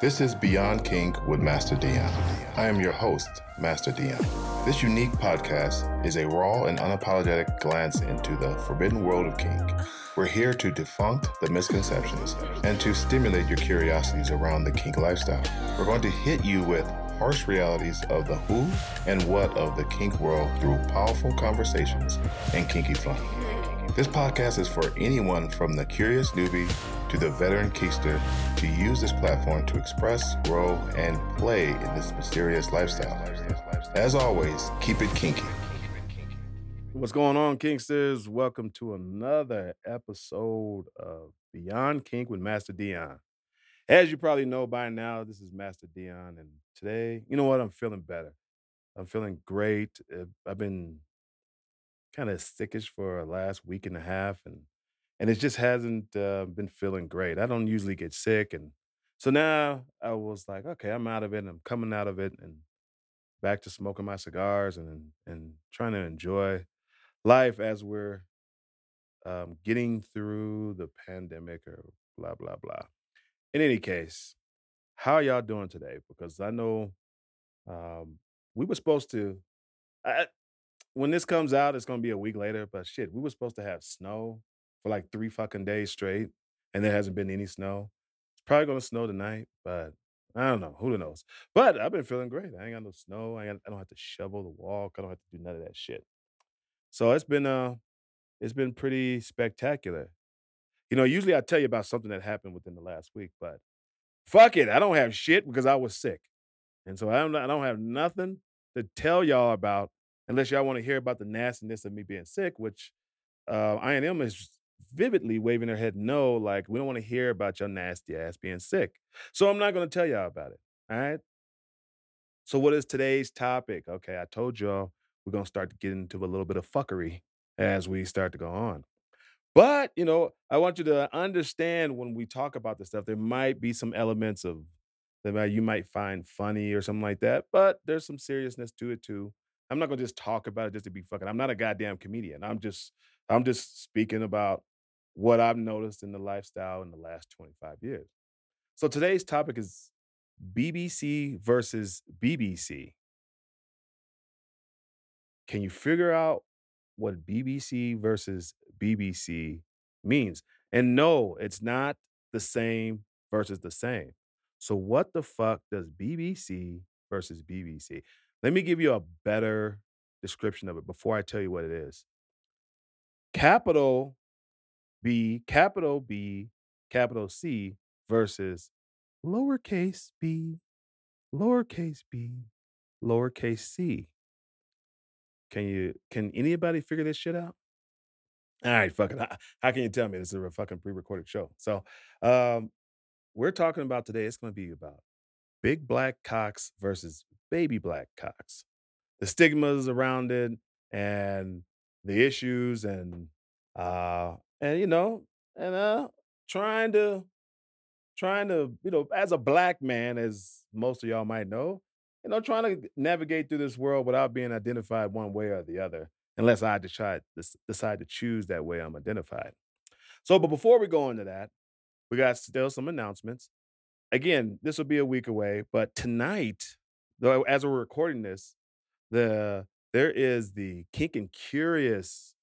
This is Beyond Kink with Master Dion. I am your host, Master Dion. This unique podcast is a raw and unapologetic glance into the forbidden world of kink. We're here to defunct the misconceptions and to stimulate your curiosities around the kink lifestyle. We're going to hit you with harsh realities of the who and what of the kink world through powerful conversations and kinky fun. This podcast is for anyone from the curious newbie to the veteran kinkster to use this platform to express, grow, and play in this mysterious lifestyle. As always, keep it kinky. What's going on, Kinksters? Welcome to another episode of Beyond Kink with Master Dion. As you probably know by now, this is Master Dion, and today, you know what? I'm feeling better. I'm feeling great. I've been kind of sickish for the last week and a half, and and it just hasn't uh, been feeling great. I don't usually get sick, and so now I was like, okay, I'm out of it. I'm coming out of it, and back to smoking my cigars and and trying to enjoy life as we're um, getting through the pandemic or blah blah blah. In any case, how y'all doing today? Because I know um, we were supposed to. I, when this comes out, it's gonna be a week later. But shit, we were supposed to have snow for like three fucking days straight, and there hasn't been any snow. It's probably gonna snow tonight, but I don't know. Who knows? But I've been feeling great. I ain't got no snow. I, I don't have to shovel the walk. I don't have to do none of that shit. So it's been uh, it's been pretty spectacular. You know, usually I tell you about something that happened within the last week, but fuck it, I don't have shit because I was sick, and so I don't I don't have nothing to tell y'all about unless y'all want to hear about the nastiness of me being sick, which uh, INM is vividly waving their head no, like we don't want to hear about your nasty ass being sick. So I'm not going to tell y'all about it. All right. So what is today's topic? Okay, I told y'all we're gonna start to get into a little bit of fuckery as we start to go on. But you know, I want you to understand when we talk about this stuff, there might be some elements of that you might find funny or something like that, but there's some seriousness to it too. I'm not gonna just talk about it just to be fucking. I'm not a goddamn comedian. I'm just I'm just speaking about what I've noticed in the lifestyle in the last 25 years. So today's topic is BBC versus BBC. Can you figure out what BBC versus BBC means? And no, it's not the same versus the same. So what the fuck does BBC versus BBC? Let me give you a better description of it before I tell you what it is. Capital B, capital B, capital C versus lowercase b, lowercase b, lowercase c. Can you can anybody figure this shit out? All right, fuck it. How, how can you tell me this is a fucking pre-recorded show? So, um, we're talking about today. It's to be about big black cocks versus baby black cocks, the stigmas around it, and the issues, and uh, and you know, and uh, trying to trying to, you know, as a black man, as most of y'all might know, you know, trying to navigate through this world without being identified one way or the other, unless I decide decide to choose that way I'm identified. So, but before we go into that, we got still some announcements. Again, this will be a week away, but tonight, though, as we're recording this, the there is the Kink and Curious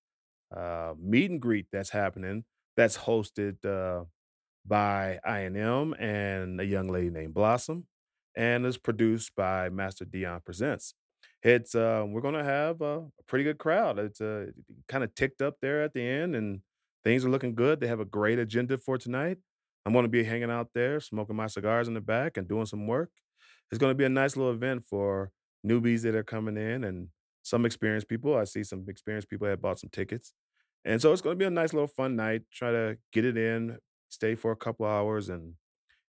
uh, meet and greet that's happening. That's hosted. Uh, by I&M and a young lady named Blossom, and is produced by Master Dion Presents. It's uh, we're gonna have a, a pretty good crowd. It's uh, kind of ticked up there at the end, and things are looking good. They have a great agenda for tonight. I'm gonna be hanging out there, smoking my cigars in the back, and doing some work. It's gonna be a nice little event for newbies that are coming in and some experienced people. I see some experienced people that bought some tickets. And so it's going to be a nice little fun night. Try to get it in, stay for a couple hours and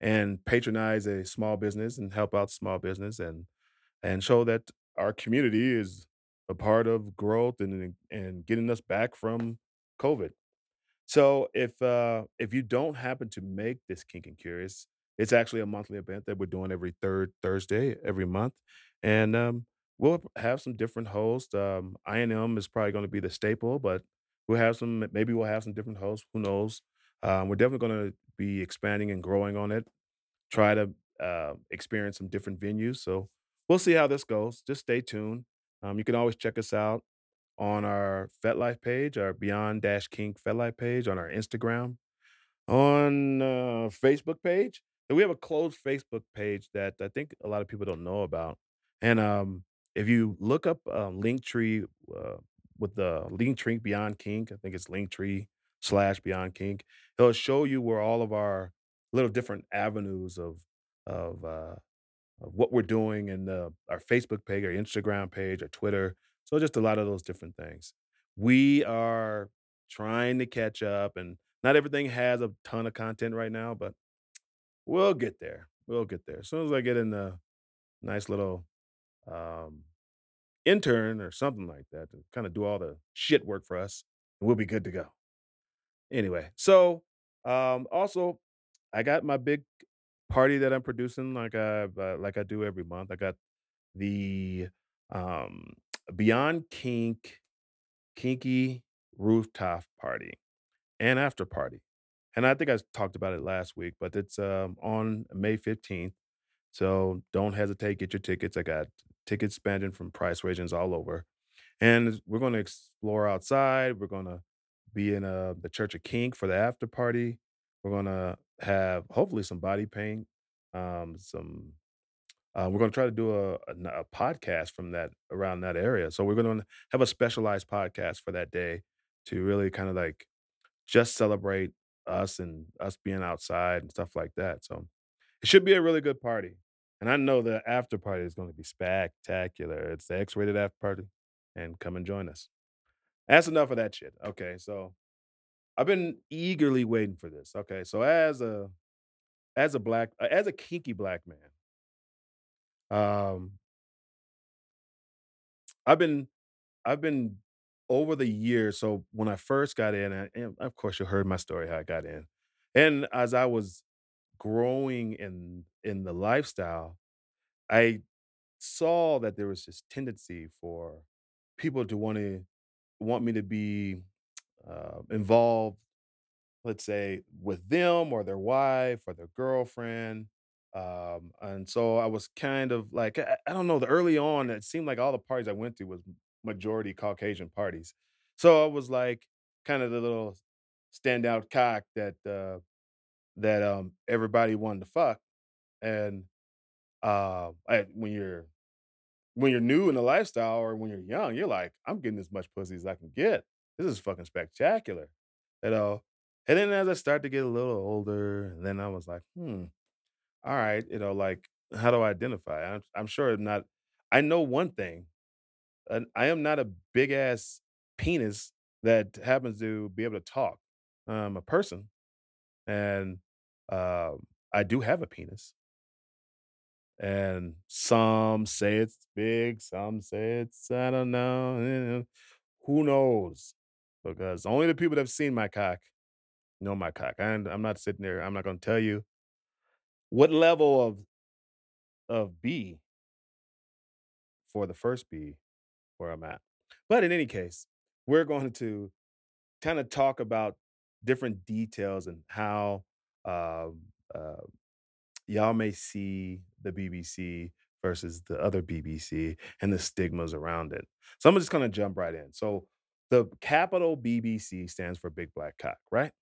and patronize a small business and help out small business and and show that our community is a part of growth and and getting us back from COVID. So if uh if you don't happen to make this Kink and Curious, it's actually a monthly event that we're doing every third Thursday every month. And um we'll have some different hosts. Um INM is probably going to be the staple, but we'll have some maybe we'll have some different hosts. Who knows? Um, we're definitely going to be expanding and growing on it. Try to uh, experience some different venues. So we'll see how this goes. Just stay tuned. Um, you can always check us out on our FetLife page, our Beyond Dash Kink FetLife page, on our Instagram, on uh, Facebook page. And we have a closed Facebook page that I think a lot of people don't know about. And um, if you look up um, Linktree uh, with the Linktree Beyond Kink, I think it's Linktree slash Beyond Kink, it'll show you where all of our little different avenues of of uh, of what we're doing in the, our Facebook page, our Instagram page, our Twitter. So just a lot of those different things. We are trying to catch up, and not everything has a ton of content right now, but we'll get there. We'll get there. As soon as I get in the nice little um, intern or something like that to kind of do all the shit work for us, and we'll be good to go. Anyway, so um, also I got my big party that I'm producing like I uh, like I do every month. I got the um, Beyond Kink Kinky Rooftop Party and After Party. And I think I talked about it last week, but it's um, on May 15th. So don't hesitate, get your tickets. I got tickets spanning from price regions all over. And we're going to explore outside. We're going to be in a, the Church of King for the after party. We're going to have hopefully some body paint, um, some uh, we're going to try to do a a podcast from that around that area. So we're going to have a specialized podcast for that day to really kind of like just celebrate us and us being outside and stuff like that. So it should be a really good party. And I know the after party is going to be spectacular. It's the X-rated after party, and come and join us. That's enough of that shit. Okay, so I've been eagerly waiting for this. Okay, so as a as a black uh, as a kinky black man, um, I've been I've been over the years. So when I first got in, and of course you heard my story how I got in, and as I was growing in in the lifestyle, I saw that there was this tendency for people to want to want me to be uh, involved let's say, with them or their wife or their girlfriend. Um, and so I was kind of like, I, I don't know, the early on, it seemed like all the parties I went to was majority Caucasian parties. So I was like kind of the little standout cock that uh that um everybody wanted to fuck. And uh I, when you're when you're new in the lifestyle or when you're young, you're like, I'm getting as much pussy as I can get. This is fucking spectacular. You know? And then as I start to get a little older, then I was like, hmm, all right, you know, like how do I identify? I'm, I'm sure I'm not, I know one thing. I am not a big ass penis that happens to be able to talk. I'm a person and um, I do have a penis. And some say it's big, some say it's, I don't know. know, Who knows? Because only the people that have seen my cock know my cock. And I'm not sitting there, I'm not going to tell you what level of, of B for the first B where I'm at. But in any case, we're going to kind of talk about different details and how um, uh, y'all may see the BBC versus the other BBC and the stigmas around it. So I'm just going to jump right in. So the capital BBC stands for Big Black Cock, right?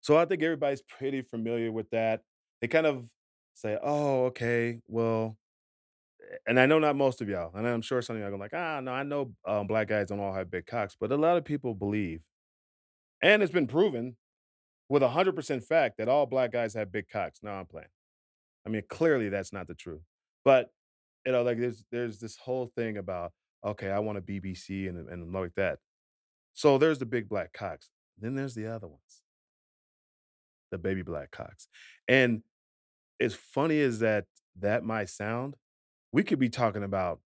So I think everybody's pretty familiar with that. They kind of say, "Oh, okay, well," and I know not most of y'all, and I'm sure some of y'all are like, "Ah, no, I know um, black guys don't all have big cocks," but a lot of people believe, and it's been proven with a hundred percent fact that all black guys have big cocks. No, I'm playing. I mean, clearly that's not the truth. But you know, like there's there's this whole thing about okay, I want a BBC and and like that. So there's the big black cocks. Then there's the other ones, the baby black cocks. And as funny as that that might sound, we could be talking about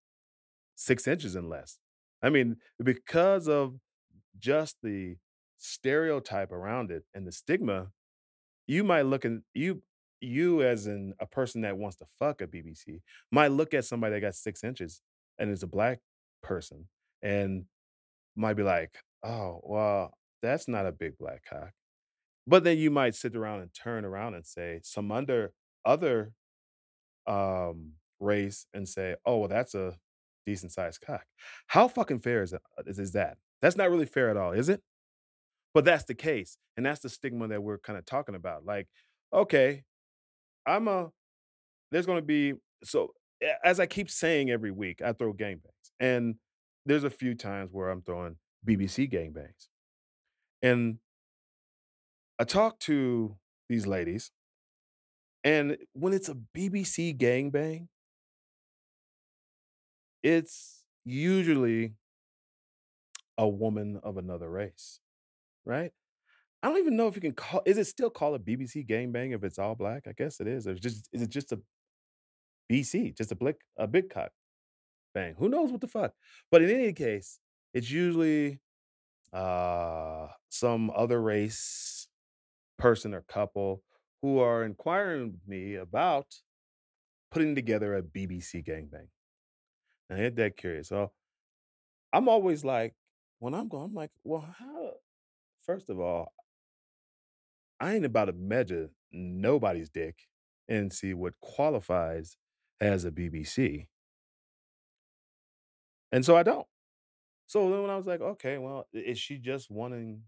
6 inches and less. I mean, because of just the stereotype around it and the stigma, you might look and you you as in a person that wants to fuck a BBC might look at somebody that got 6 inches and is a black person and might be like, "Oh, well, that's not a big black cock." But then you might sit around and turn around and say some under other um, race and say, "Oh, well, that's a decent sized cock." How fucking fair is that is is that? That's not really fair at all, is it? But that's the case, and that's the stigma that we're kinda talking about. Like, okay, I'm a there's gonna be so, as I keep saying every week, I throw gangbangs, and there's a few times where I'm throwing BBC gangbangs. And I talk to these ladies and when it's a BBC gangbang it's usually a woman of another race, right? I don't even know if you can call is it still called a BBC gangbang if it's all black? I guess it is, or just is it just a BC, just a blick a big cock bang, who knows what the fuck? But in any case, it's usually, uh, some other race person or couple who are inquiring with me about putting together a BBC gangbang. I ain't that curious, so I'm always like when I'm going, I'm like, "Well, how" first of all I ain't about to measure nobody's dick and see what qualifies as a BBC. And so I don't. So then when I was like, "Okay, well, is she just wanting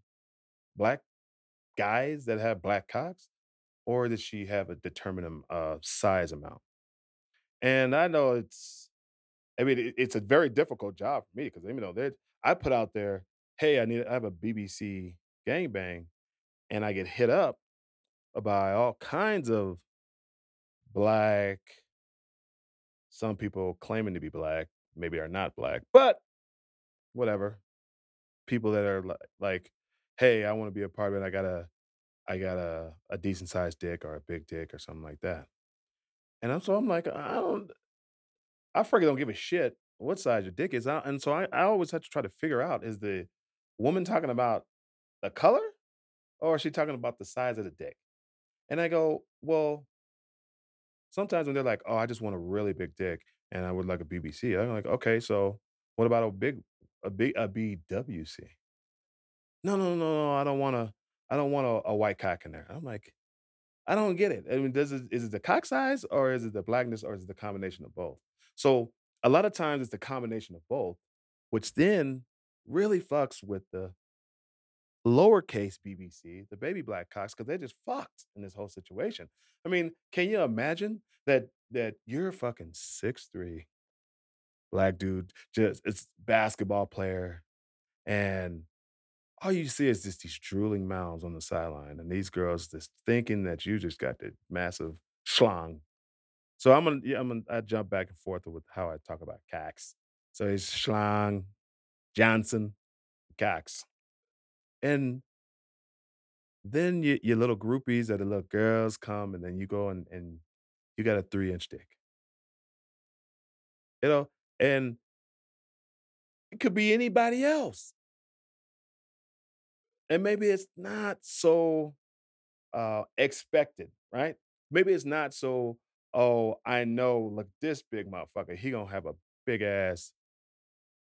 black guys that have black cocks, or does she have a determined, um, uh, size amount?" And I know it's I mean, it it's a very difficult job for me 'cause even though I put out there, "Hey, I need I have a BBC gangbang," and I get hit up by all kinds of black some people claiming to be black, maybe are not black, but whatever. People that are li like, "Hey, I wanna be a part of it, I got a I got a a decent sized dick or a big dick," or something like that. And I'm so I'm like, "I don't" I freaking don't give a shit what size your dick is, I and so I I always have to try to figure out, is the woman talking about the color, or is she talking about the size of the dick? And I go, "Well" sometimes when they're like, "Oh, I just want a really big dick, and I would like a BBC," I'm like, "Okay, so what about a big a big a BWC?" "No, no, no, no, I don't wanna I don't want a a white cock in there." I'm like, "I don't get it, I mean, does it is it the cock size, or is it the blackness, or is it the combination of both?" So, a lot of times, it's the combination of both, which then really fucks with the lowercase BBC, the baby black cocks, 'cause they're just fucked in this whole situation. I mean, can you imagine that that you're a fucking 6'3" black dude, just it's basketball player, and all you see is just these drooling mouths on the sideline, and these girls just thinking that you just got the massive schlong. So I'm gonna yeah, I'm gonna I jump back and forth with how I talk about cocks. So it's schlong, Johnson, cocks. And then your your little groupies or the little girls come, and then you go and and you got a three-inch dick. You know? And it could be anybody else. And maybe it's not so, uh, expected, right? Maybe it's not so, "Oh, I know, look, this big motherfucker, he gonna have a big ass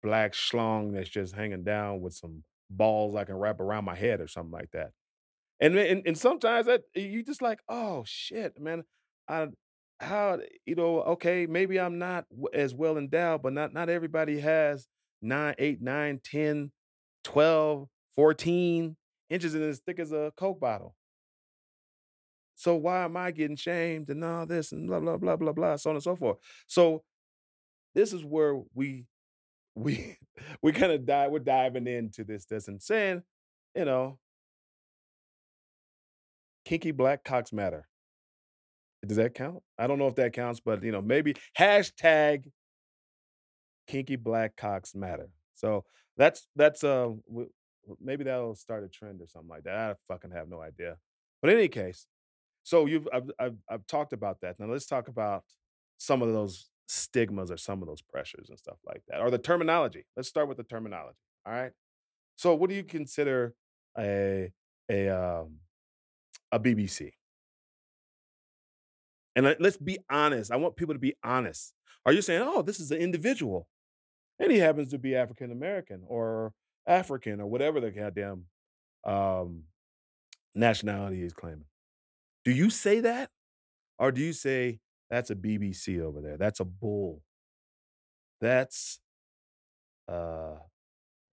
black schlong that's just hanging down with some balls I can wrap around my head," or something like that. And and and sometimes that you just like, "Oh, shit, man. I how" you know, okay, maybe I'm not as well endowed, but not not everybody has 9, 8, 9, 10, 12, 14 inches and as thick as a Coke bottle. So why am I getting shamed and all this and blah, blah, blah, blah, blah, so on and so forth. So, this is where we we we kinda dive we're diving into this this and saying, you know "Kinky black cocks matter." Does that count? I don't know if that counts, but, you know, maybe hashtag kinky black cocks matter. So that's that's, uh, maybe that'll start a trend or something like that, I fucking have no idea. But in any case, so you've I've I've I've talked about that. Now let's talk about some of those stigmas or some of those pressures and stuff like that, or the terminology. Let's start with the terminology, alright? So what do you consider a a, um, a BBC? And let let's be honest, I want people to be honest. Are you saying, "Oh, this is an individual, and he happens to be African American or African," or whatever the goddamn, um, nationality he's claiming. Do you say that? Or do you say That's a BBC over there. That's a bull. That's uh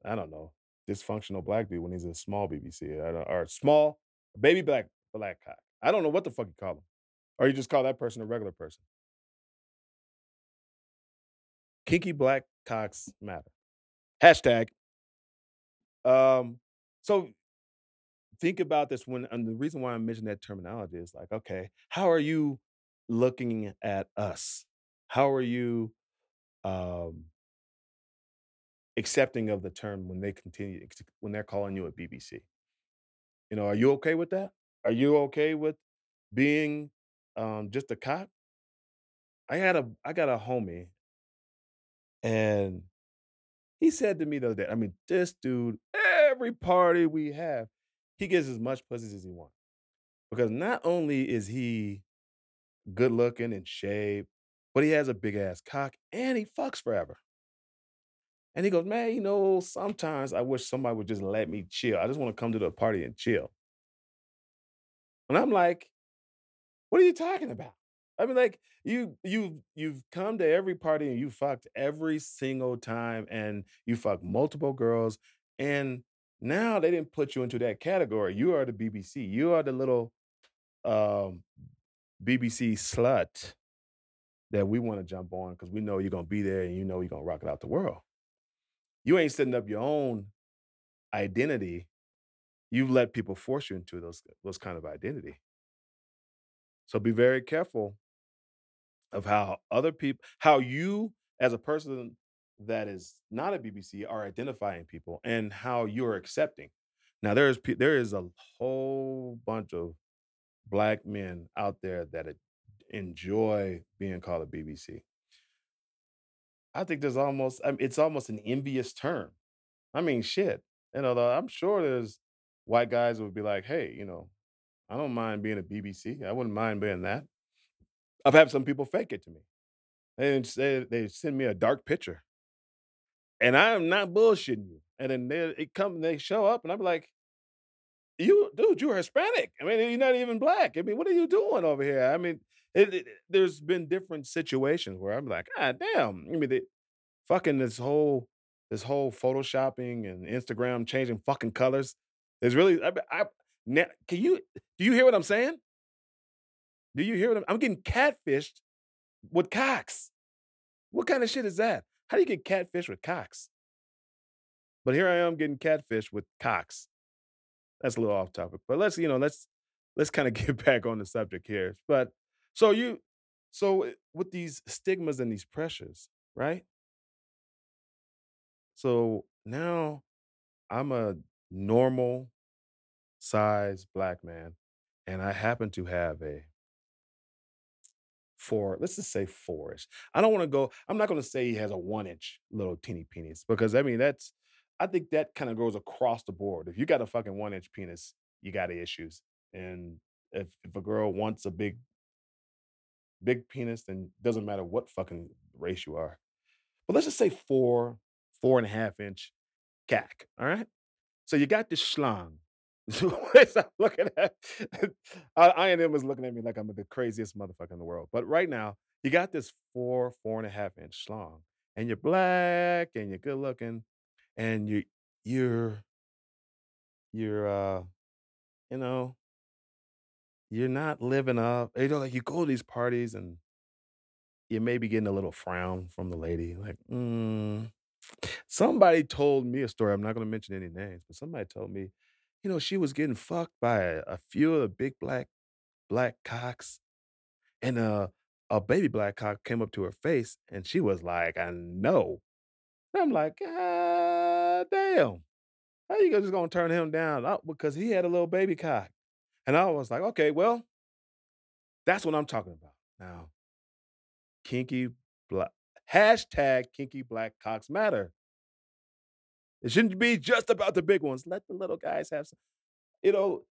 I don't know, dysfunctional black dude when he's a small BBC or small baby black black cock. I don't know what the fuck you call him. Or you just call that person a regular person. Kinky black cocks matter. Hashtag. Um, so think about this when and the reason why I mentioned that terminology is like, okay, how are you looking at us? How are you um accepting of the term when they continue when they're calling you a BBC? You know, are you okay with that? Are you okay with being um just a cop? I had a I got a homie and he said to me the other day, I mean, this dude, every party we have, he gets as much pussy as he wants. Because not only is he good looking and shaved, but he has a big ass cock and he fucks forever. And he goes, Man, you know, sometimes I wish somebody would just let me chill. I just want to come to the party and chill. And I'm like, What are you talking about? I mean, like, you you you've come to every party and you fucked every single time and you fucked multiple girls. And now they didn't put you into that category. You are the BBC. You are the little um BBC slut that we want to jump on because we know you're gonna be there and you know you're gonna rock it out the world. You ain't setting up your own identity. You've let people force you into those those kind of identity. So be very careful of how other people, how you as a person that is not a BBC are identifying people and how you're accepting. Now there is there is a whole bunch of black men out there that enjoy being called a BBC. I think there's almost I mean, it's almost an envious term. I mean, shit. You know, I'm sure there's white guys who would be like, "Hey, you know, I don't mind being a BBC. I wouldn't mind being that." I've had some people fake it to me. They say they send me a dark picture, and I am not bullshitting you. And then they it come they show up, and I'm like, "You, dude, you're Hispanic. I mean, you're not even black. I mean, what are you doing over here?" I mean, it, it- there's been different situations where I'm like, "Ah, damn." I mean, fucking this whole this whole photoshopping and Instagram changing fucking colors. There's really I, I now, can you do you hear what I'm saying? Do you hear what I'm I'm getting catfished with cocks. What kind of shit is that? How do you get catfished with cocks? But here I am getting catfished with cocks. That's a little off topic. But let's, you know, let's let's kind of get back on the subject here. But so you so eh, with these stigmas and these pressures, right? So now I'm a normal size black man and I happen to have a four, let's just say four-ish. I don't want to go, I'm not going to say he has a one inch little teeny penis because I mean, that's, I think that kind of goes across the board. If you got a fucking one inch penis, you got issues. And if, if a girl wants a big, big penis, then doesn't matter what fucking race you are. But let's just say four, four and a half inch cack. All right. So you got this schlong. I'm looking at, I, and him was looking at me like I'm the craziest motherfucker in the world. But right now, you got this four, four and a half inch schlong, and you're black and you're good looking, and you you're you're uh you know you're not living up. You know, like you go to these parties and you may be getting a little frown from the lady, like, mm. Somebody told me a story. I'm not going to mention any names, but somebody told me, you know, she was getting fucked by a, a few of the big black black cocks, and uh, a baby black cock came up to her face, and she was like, "I know." I'm like, God damn, how you just gonna turn him down Oh, because he had a little baby cock? And I was like, okay, well, that's what I'm talking about. Now, kinky black hashtag kinky black cocks matter. It shouldn't be just about the big ones. Let the little guys have some. You know,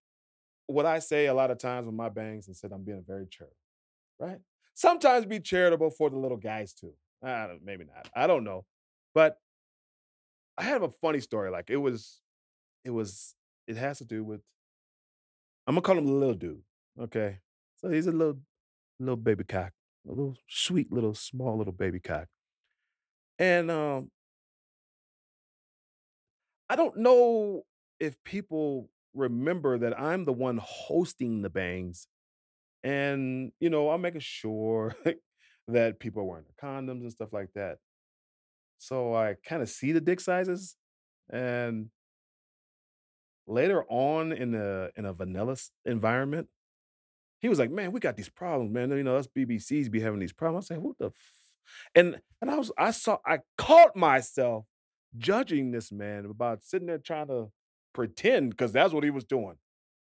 what I say a lot of times with my bangs and said I'm being very charitable, right? Sometimes be charitable for the little guys too. Don't, maybe not. I don't know. But I have a funny story. Like it was, it was, it has to do with, I'm gonna call him the little dude. Okay. So he's a little, little baby cock. a little sweet little small little baby cock. And um I don't know if people remember that I'm the one hosting the bangs and you know, I'm making sure that people are wearing their condoms and stuff like that. So I kind of see the dick sizes and later on in the in a vanilla environment He was like, "Man, we got these problems, man. You know, us BBCs be having these problems." I said, "Who the?" F-? And and I was I saw I caught myself judging this man about sitting there trying to pretend because that's what he was doing.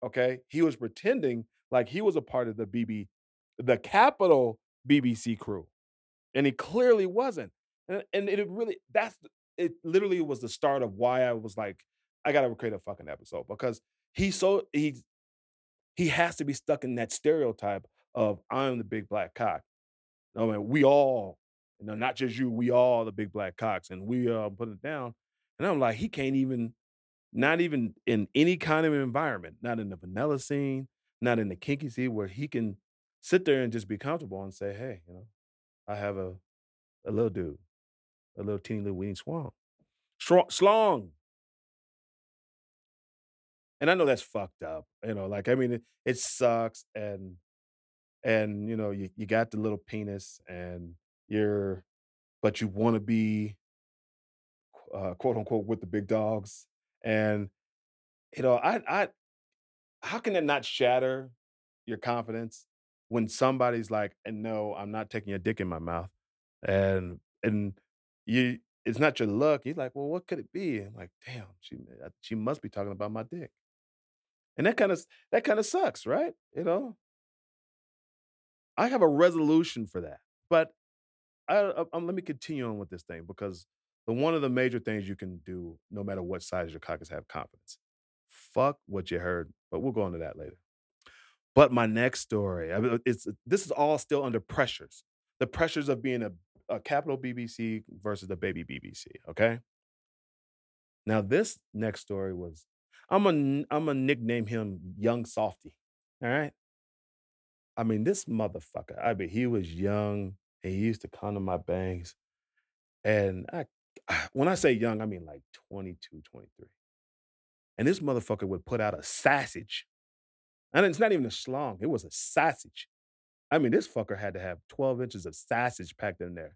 Okay, he was pretending like he was a part of the BB, the capital BBC crew, and he clearly wasn't. And, and it really, that's, it Literally was the start of why I was like, I gotta create a fucking episode because he's so he he has to be stuck in that stereotype of I'm the big black cock. I mean, we all, you know, not just you, we all the big black cocks, and we uh put it down. And I'm like, he can't even, not even in any kind of environment, not in the vanilla scene, not in the kinky scene, where he can sit there and just be comfortable and say, hey, you know, I have a a little dude, a little teeny little weeny swan, slong. And I know that's fucked up, you know. Like I mean, it, it sucks, and and you know you, you got the little penis and you're but you want to be uh, quote unquote with the big dogs and you know i i how can it not shatter your confidence when somebody's like and no i'm not taking a dick in my mouth and and you it's not your luck he's like well what could it be i'm like damn she uh, she must be talking about my dick and that kind of that kind of sucks right you know i have a resolution for that but I, uh, um, let me continue on with this thing because the one of the major things you can do, no matter what size your cock is, have confidence. Fuck what you heard, but we'll go into that later. But my next story, I mean, it's this is all still under pressures. The pressures of being a, a capital BBC versus the baby BBC. Okay. Now this next story was, I'm a I'm gonna nickname him Young Softy. All right. I mean, this motherfucker. I mean, he was young. and He used to come to my bangs And I when I say young, I mean like 22, 23. And this motherfucker would put out a sausage. And it's not even a schlong, it was a sausage. I mean, this fucker had to have 12 inches of sausage packed in there.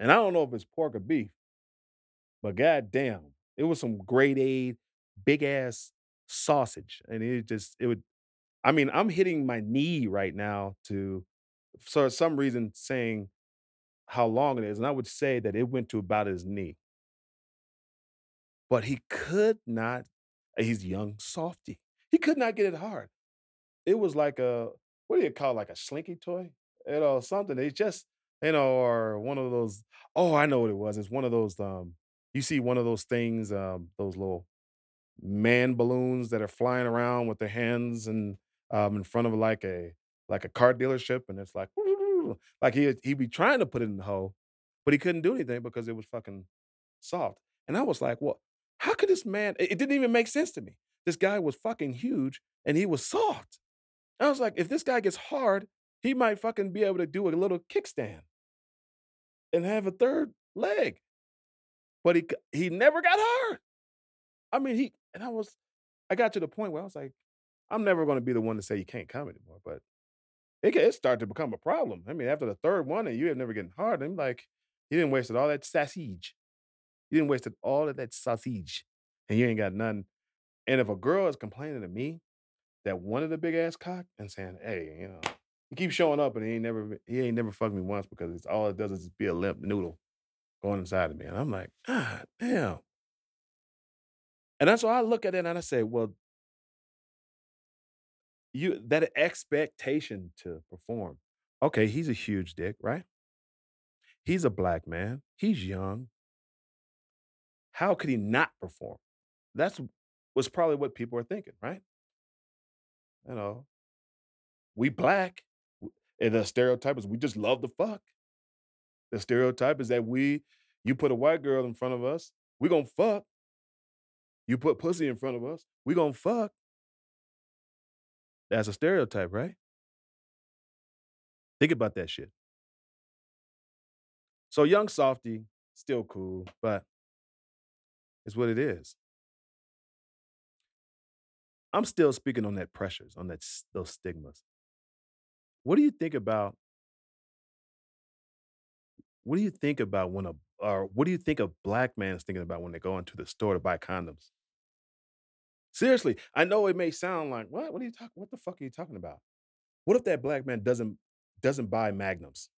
And I don't know if it's pork or beef, but goddamn, it was some grade A, big ass sausage. And it just, it would, I mean, I'm hitting my knee right now to, for some reason, saying how long it is. And I would say that it went to about his knee. But he could not he's young softy. He could not get it hard. It was like a what do you call it, like a slinky toy? You know, something. It's just, you know, or one of those oh, I know what it was. It's one of those, um, you see one of those things, um, those little man balloons that are flying around with their hands and um in front of like a like a car dealership, and it's like like he he'd be trying to put it in the hole, but he couldn't do anything because it was fucking soft. And I was like, "Well, how could this man?" It didn't even make sense to me. This guy was fucking huge and he was soft. I was like, if this guy gets hard, he might fucking be able to do a little kickstand and have a third leg. But he he never got hard. I mean, he and I was I got to the point where I was like, I'm never going to be the one to say you can't come anymore. But it, it started to become a problem. I mean, after the third one, and you have never getting hard, I'm like, you didn't wasted all that sausage. You didn't wasted all of that sausage, and you ain't got none. And if a girl is complaining to me that wanted a big ass cock and saying, "Hey, you know, he keeps showing up and he ain't never he ain't never fucked me once because it's all it does is just be a limp noodle going inside of me," and I'm like, "God damn." And that's why I look at it and I say, "Well, you that expectation to perform. Okay, he's a huge dick, right? He's a black man. He's young. How could he not perform?" That's was probably what people are thinking, right? You know, we black, and the stereotype is we just love the fuck. The stereotype is that we you put a white girl in front of us, we gonna fuck. You put pussy in front of us, we gonna fuck. That's a stereotype, right? Think about that shit. So young softy, still cool, but it's what it is. I'm still speaking on that pressures, on that those stigmas. What do you think about? What do you think about when a or what do you think a black man is thinking about when they go into the store to buy condoms? Seriously, I know it may sound like what? What are you talking? What the fuck are you talking about? What if that black man doesn't doesn't buy magnums?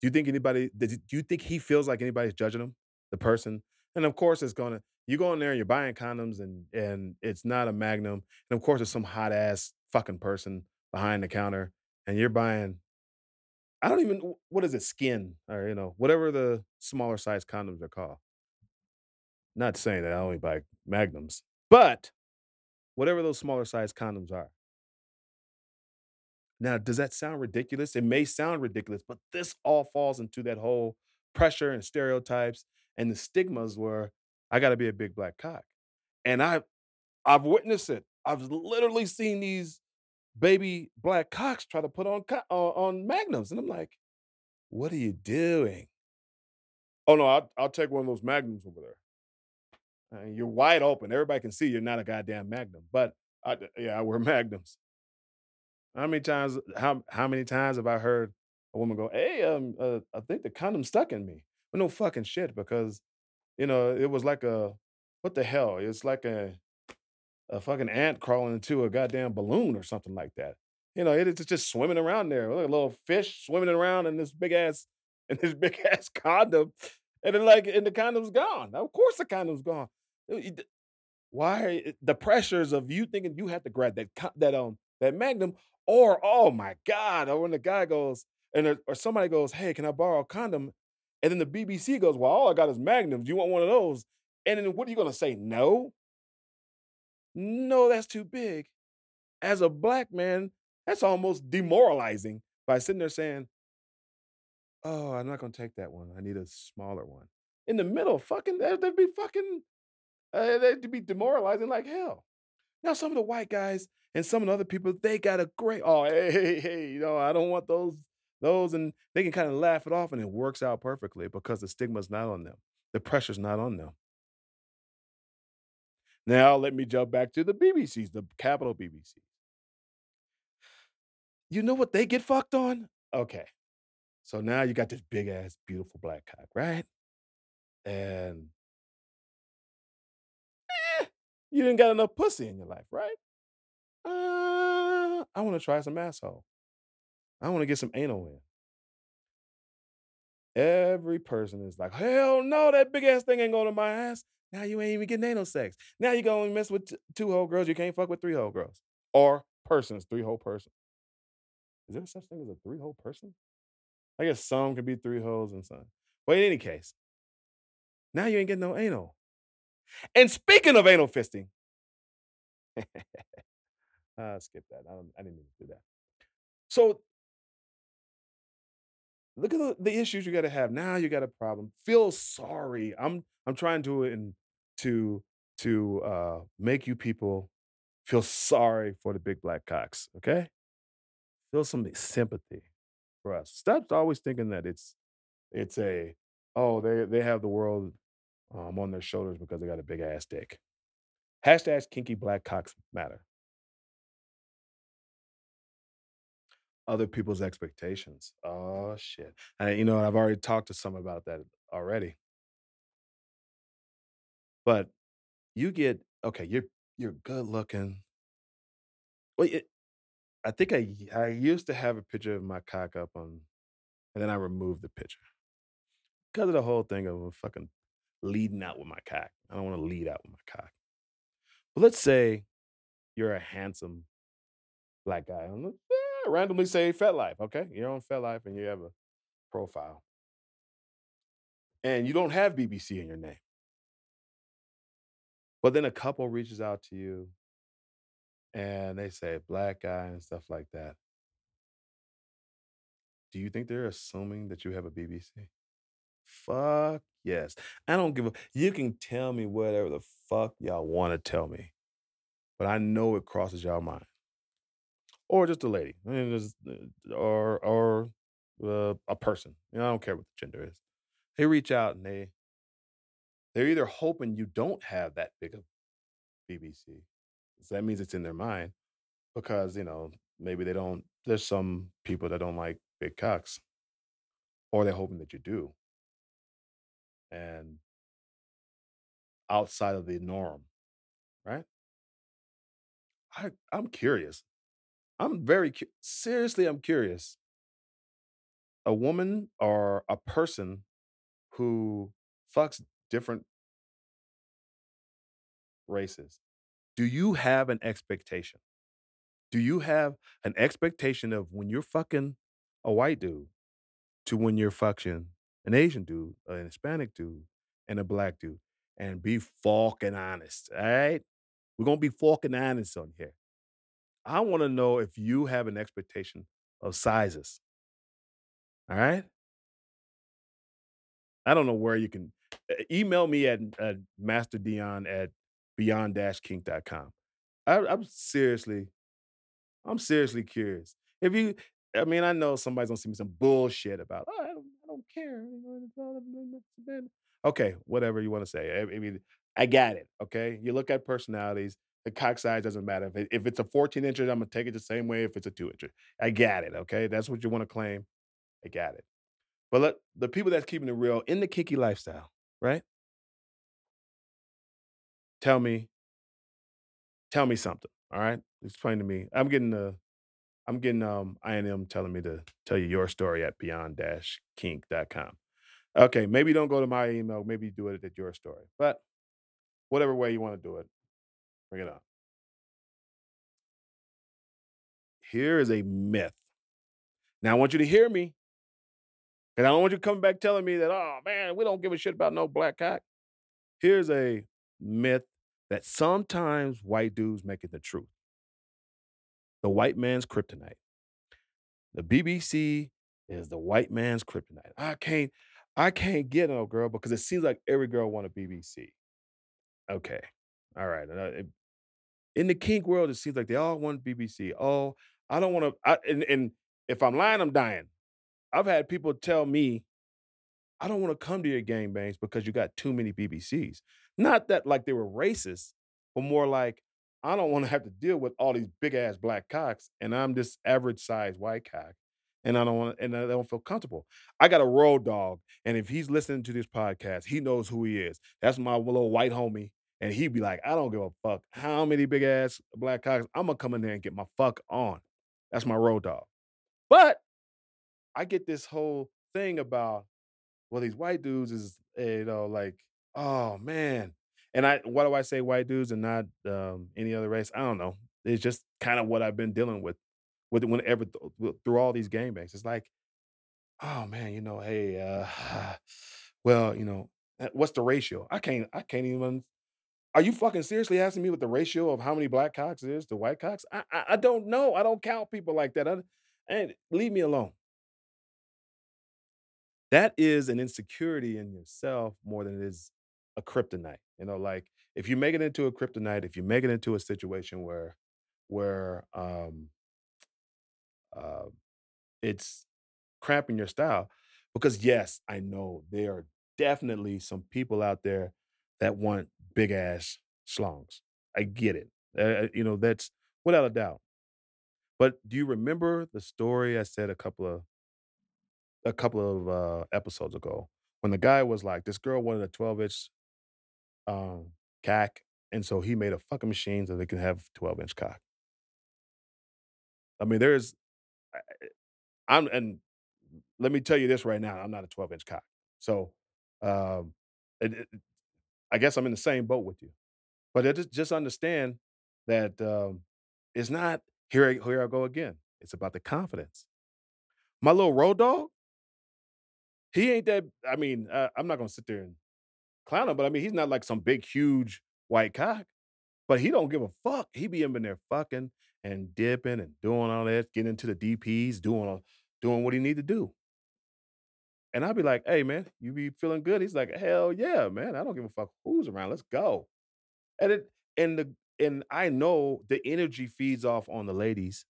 Do you think anybody? Do you think he feels like anybody's judging him, the person? And of course, it's gonna. You go in there and you're buying condoms, and and it's not a Magnum, and of course, it's some hot ass fucking person behind the counter, and you're buying. I don't even what is it, skin or you know whatever the smaller size condoms are called. Not saying that I only buy Magnums, but whatever those smaller size condoms are. Now, does that sound ridiculous? It may sound ridiculous, but this all falls into that whole pressure and stereotypes and the stigmas where I got to be a big black cock. And I I've witnessed it. I've literally seen these baby black cocks try to put on uh, on magnums and I'm like, "What are you doing?" Oh no, I'll, I'll take one of those magnums over there. Uh, you're wide open. Everybody can see you're not a goddamn magnum. But I, yeah, I wear magnums. How many times how how many times have I heard a woman go, "Hey, um, uh, I think the condom stuck in me." But no fucking shit, because you know it was like a what the hell? It's like a a fucking ant crawling into a goddamn balloon or something like that. You know, it is just swimming around there, like a little fish swimming around in this big ass in this big ass condom, and then like and the condom's gone. Of course, the condom's gone. Why the pressures of you thinking you have to grab that that, um, that Magnum or, oh my god, or when the guy goes and there or somebody goes, "Hey, can I borrow a condom?" And then the BBC goes, "Well, all I got is Magnums. Do you want one of those?" And then what are you gonna say? "No? No, that's too big." As a black man, that's almost demoralizing by sitting there saying, "Oh, I'm not gonna take that one. I need a smaller one." In the middle, fucking that that'd be fucking, uh, that'd be demoralizing like hell. Now, some of the white guys and some of the other people, they got a great, oh, hey, hey, hey, you know, I don't want those, those, and they can kind of laugh it off and it works out perfectly because the stigma's not on them. The pressure's not on them. Now, let me jump back to the BBCs, the capital BBC. You know what they get fucked on? Okay. So now you got this big ass, beautiful black cock, right? And eh, you didn't got enough pussy in your life, right? Uh, I want to try some asshole. I want to get some anal in. Every person is like, hell no, that big ass thing ain't going to my ass. Now you ain't even getting anal sex. Now you gonna mess with t- two whole girls. You can't fuck with three whole girls or persons, three whole person. Is there such thing as a three whole person? I guess some could be three holes and some. But in any case, now you ain't getting no anal. And speaking of anal fisting, uh, skip that. I, I didn't to do that. So look at the, the issues you got to have. Now you got a problem. Feel sorry. I'm I'm trying to and to to uh, make you people feel sorry for the big black cocks. Okay, feel some sympathy for us. Stop always thinking that it's it's a oh they they have the world um, on their shoulders because they got a big ass dick. Hashtag kinky black cocks matter. Other people's expectations. Oh shit. And you know, I've already talked to some about that already. But you get okay, you're you're good looking. Well, it, I think I I used to have a picture of my cock up on, and then I removed the picture because of the whole thing of fucking leading out with my cock. I don't want to lead out with my cock. But let's say you're a handsome black guy. Randomly say FetLife, okay? You're on FetLife and you have a profile, and you don't have BBC in your name. But then a couple reaches out to you and they say black guy and stuff like that. Do you think they're assuming that you have a BBC? Fuck yes. I don't give a you can tell me whatever the fuck y'all wanna tell me, but I know it crosses y'all mind. Or just a lady, and just, uh, or or uh, a person. You know, I don't care what the gender is. They reach out and they they're either hoping you don't have that big of BBC. So that means it's in their mind because you know maybe they don't. There's some people that don't like big cocks, or they're hoping that you do, and outside of the norm, right? I I'm curious. I'm very cu- seriously. I'm curious. A woman or a person who fucks different races. Do you have an expectation? Do you have an expectation of when you're fucking a white dude to when you're fucking an Asian dude, an Hispanic dude, and a black dude? And be fucking honest, all right? We're gonna be fucking honest on here. I want to know if you have an expectation of sizes. All right. I don't know where you can email me at, at masterdion at beyond-kink.com. I, I'm seriously, I'm seriously curious. If you, I mean, I know somebody's gonna see me some bullshit about, oh, I don't, I don't care. Okay, whatever you want to say. I, I mean, I got it. Okay, you look at personalities. The cock size doesn't matter. If, it- if it's a 14 incher, I'm gonna take it the same way. If it's a two incher, I got it. Okay, that's what you want to claim. I got it. But let the people that's keeping it real in the kinky lifestyle, right? Tell me, tell me something. All right, explain to me. I'm getting the I'm getting um INM telling me to tell you your story at beyond-kink.com. Okay, maybe don't go to my email, maybe do it at your story. But whatever way you want to do it, bring it on. Here is a myth. Now I want you to hear me. And I don't want you coming back telling me that, oh man, we don't give a shit about no black cock. Here's a myth that sometimes white dudes make it the truth. The white man's kryptonite. The BBC is the white man's kryptonite. I can't, I can't get no girl because it seems like every girl want a BBC. Okay, all right. uh, in the kink world, it seems like they all want BBC. Oh, I don't want to. And, and if I'm lying, I'm dying. I've had people tell me, I don't want to come to your gangbangs because you got too many BBCs. Not that like they were racist, but more like I don't want to have to deal with all these big ass black cocks, and I'm this average sized white cock, and I don't want and I don't feel comfortable. I got a road dog, and if he's listening to this podcast, he knows who he is. That's my little white homie, and he'd be like, I don't give a fuck how many big ass black cocks. I'm gonna come in there and get my fuck on. That's my road dog. But I get this whole thing about well, these white dudes is eh, you know like oh man, and I why do I say white dudes and not um, any other race? I don't know. It's just kind of what I've been dealing with with whenever th- th- through all these gangbangs. It's like oh man, you know, hey, uh, well, you know, uh, what's the ratio? I can't I can't even. Are you fucking seriously asking me what the ratio of how many black cocks is to white cocks? I I, I don't know. I don't count people like that. I, and leave me alone. That is an insecurity in yourself more than it is a kryptonite. You know, like if you make it into a kryptonite, if you make it into a situation where where um uh it's cramping your style, because yes, I know there are definitely some people out there that want big ass schlongs. I get it. Uh, you know, that's without a doubt. But do you remember the story I said a couple of a couple of uh, episodes ago when the guy was like, this girl wanted a 12 inch um, cock, and so he made a fucking machine so they can have 12 inch cock. I mean, there's, I'm, and let me tell you this right now, I'm not a 12 inch cock. So, um, it, it- I guess I'm in the same boat with you. But I just, just understand that um, it's not here. Here I go again. It's about the confidence. My little road dog, he ain't that. I mean, uh, I'm not gonna sit there and clown him, but I mean, he's not like some big, huge white cock. But he don't give a fuck. He be in there fucking and dipping and doing all that, getting into the DPs, doing doing what he need to do. And I'd be like, "Hey, man, you be feeling good?" He's like, "Hell yeah, man! I don't give a fuck who's around. Let's go." And it and the and I know the energy feeds off on the ladies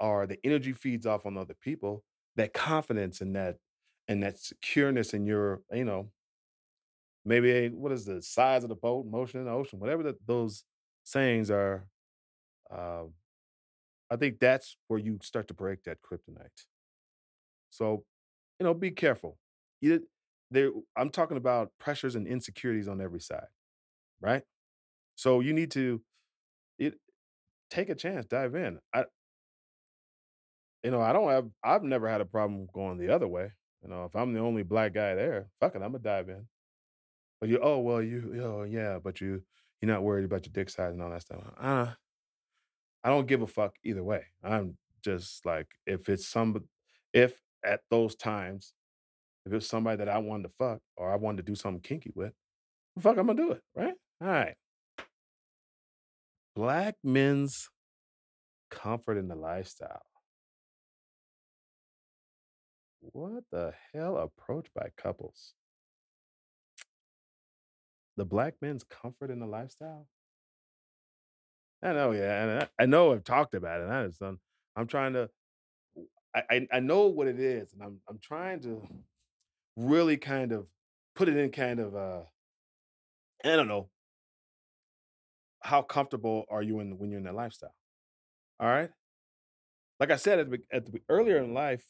or the energy feeds off on other people, that confidence and that and that secureness in your, you know, maybe what is the size of the boat, motion in the ocean, whatever that those sayings are, um, I think that's where you start to break that kryptonite. So, you know, be careful. You there I'm talking about pressures and insecurities on every side, right? So you need to it take a chance, dive in. I you know, I don't have I've never had a problem going the other way. You know, if I'm the only black guy there, fuck it, Imma dive in. But you, "Oh, well, you oh, yeah, but you you're not worried about your dick size and all that stuff." Uh, I don't give a fuck either way. I'm just like, if it's some if at those times, if it's somebody that I wanted to fuck or I wanted to do something kinky with, fuck, Imma do it, right? Alright. Black men's comfort in the lifestyle. What the hell? Approach by couples. The black men's comfort in the lifestyle? I know, yeah, and I I know I've talked about it, I just, um, I'm trying to I I know what it is, and I'm I'm trying to really kind of put it in kind of, uh I don't know how comfortable are you in when you're in that lifestyle? Alright? Like I said at the at the earlier in life,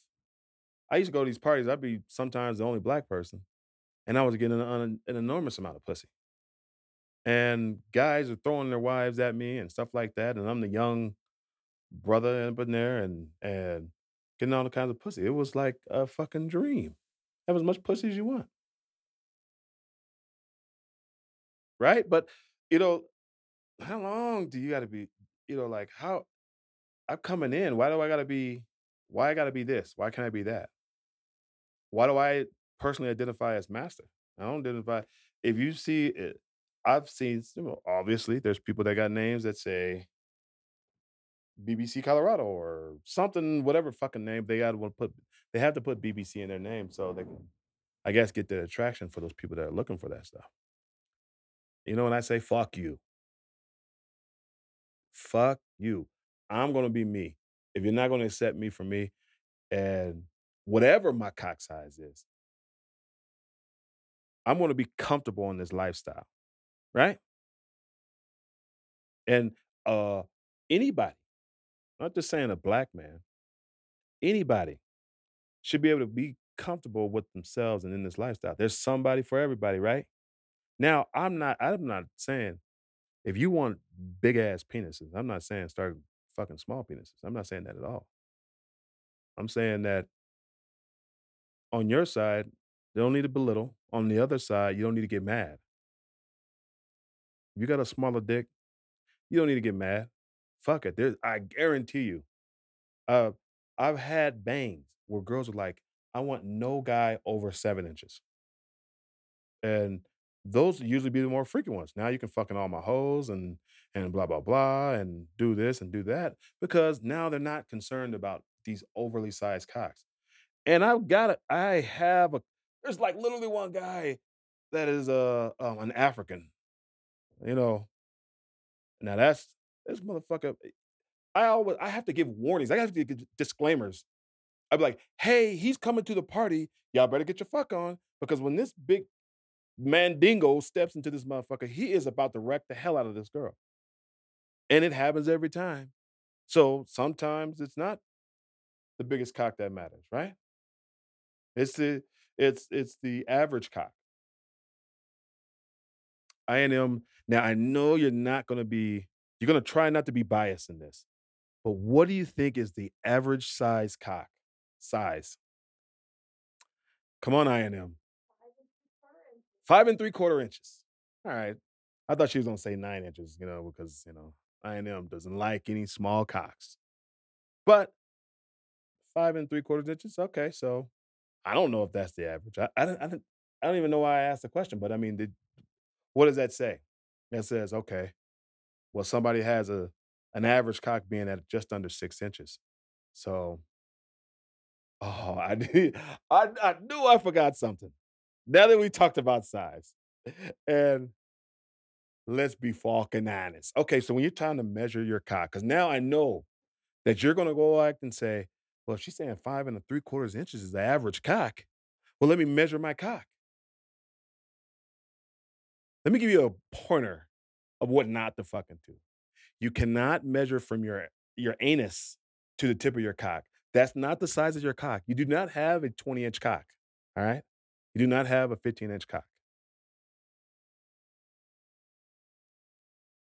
I used to go to these parties, I'd be sometimes the only black person, and I was getting an an enormous amount of pussy. And guys are throwing their wives at me and stuff like that, and I'm the young brother up in there and and getting all the kinds of pussy. It was like a fucking dream. Have as much pussy as you want. Right? But, you know, how long do you gotta be you know, like, how I'm coming in, why do I gotta be why I gotta be this? Why can't I be that? Why do I personally identify as master? I don't identify if you see it I've seen you know, obviously, there's people that got names that say BBC Colorado or something, whatever fucking name they gotta put they have to put BBC in their name so they can, I guess, get the attraction for those people that are looking for that stuff. You know, and I say, "Fuck you." Fuck you. I'm gonna be me. If you're not gonna accept me for me, and whatever my cock size is I'm gonna be comfortable in this lifestyle, right? And, uh, anybody, not just saying a black man, anybody should be able to be comfortable with themselves and in this lifestyle. There's somebody for everybody, right? Now, I'm not I'm not saying if you want big ass penises, I'm not saying start fucking small penises. I'm not saying that at all. I'm saying that on your side, you don't need to belittle. On the other side, you don't need to get mad. You got a smaller dick, you don't need to get mad. Fuck it, there I guarantee you, uh, I've had bangs where girls are like, "I want no guy over 7 inches." And those usually be the more freaky ones. Now you can fucking all my hoes and and blah, blah, blah, and do this and do that because now they're not concerned about these overly sized cocks. And I've got a I have a there's, like, literally one guy that is, uh, um, an African, you know? Now that's this motherfucker eh I always I have to give warnings. I have to give disclaimers. I'd be like, "Hey, he's coming to the party. Y'all better get your fuck on because when this big mandingo steps into this motherfucker, he is about to wreck the hell out of this girl." And it happens every time. So, sometimes it's not the biggest cock that matters, right? It's the it's it's the average cock. I&M now I know you're not gonna be you're gonna try not to be biased in this, but what do you think is the average size cock size? Come on, I&M. 5 and three quarter inches. Alright. I thought she was gonna say 9 inches, you know, because, you know, I&M doesn't like any small cocks. But 5 and three quarters inches, okay, so I don't know if that's the average. I I don't I don't I don't even know why I asked the question, but I mean, did what does that say? That says, "Okay, well, somebody has a an average cock being at just under 6 inches." So Oh, I did I I knew I forgot something. Now that we talked about size, and let's be fucking honest. Okay, so when you're trying to measure your cock, because now I know that you're gonna go act and say, "Well, she's saying 5 and a three quarters inches is the average cock, well, let me measure my cock." Let me give you a pointer of what not to fucking do. You cannot measure from your your anus to the tip of your cock. That's not the size of your cock. You do not have a 20-inch cock, alright? You do not have a 15-inch cock.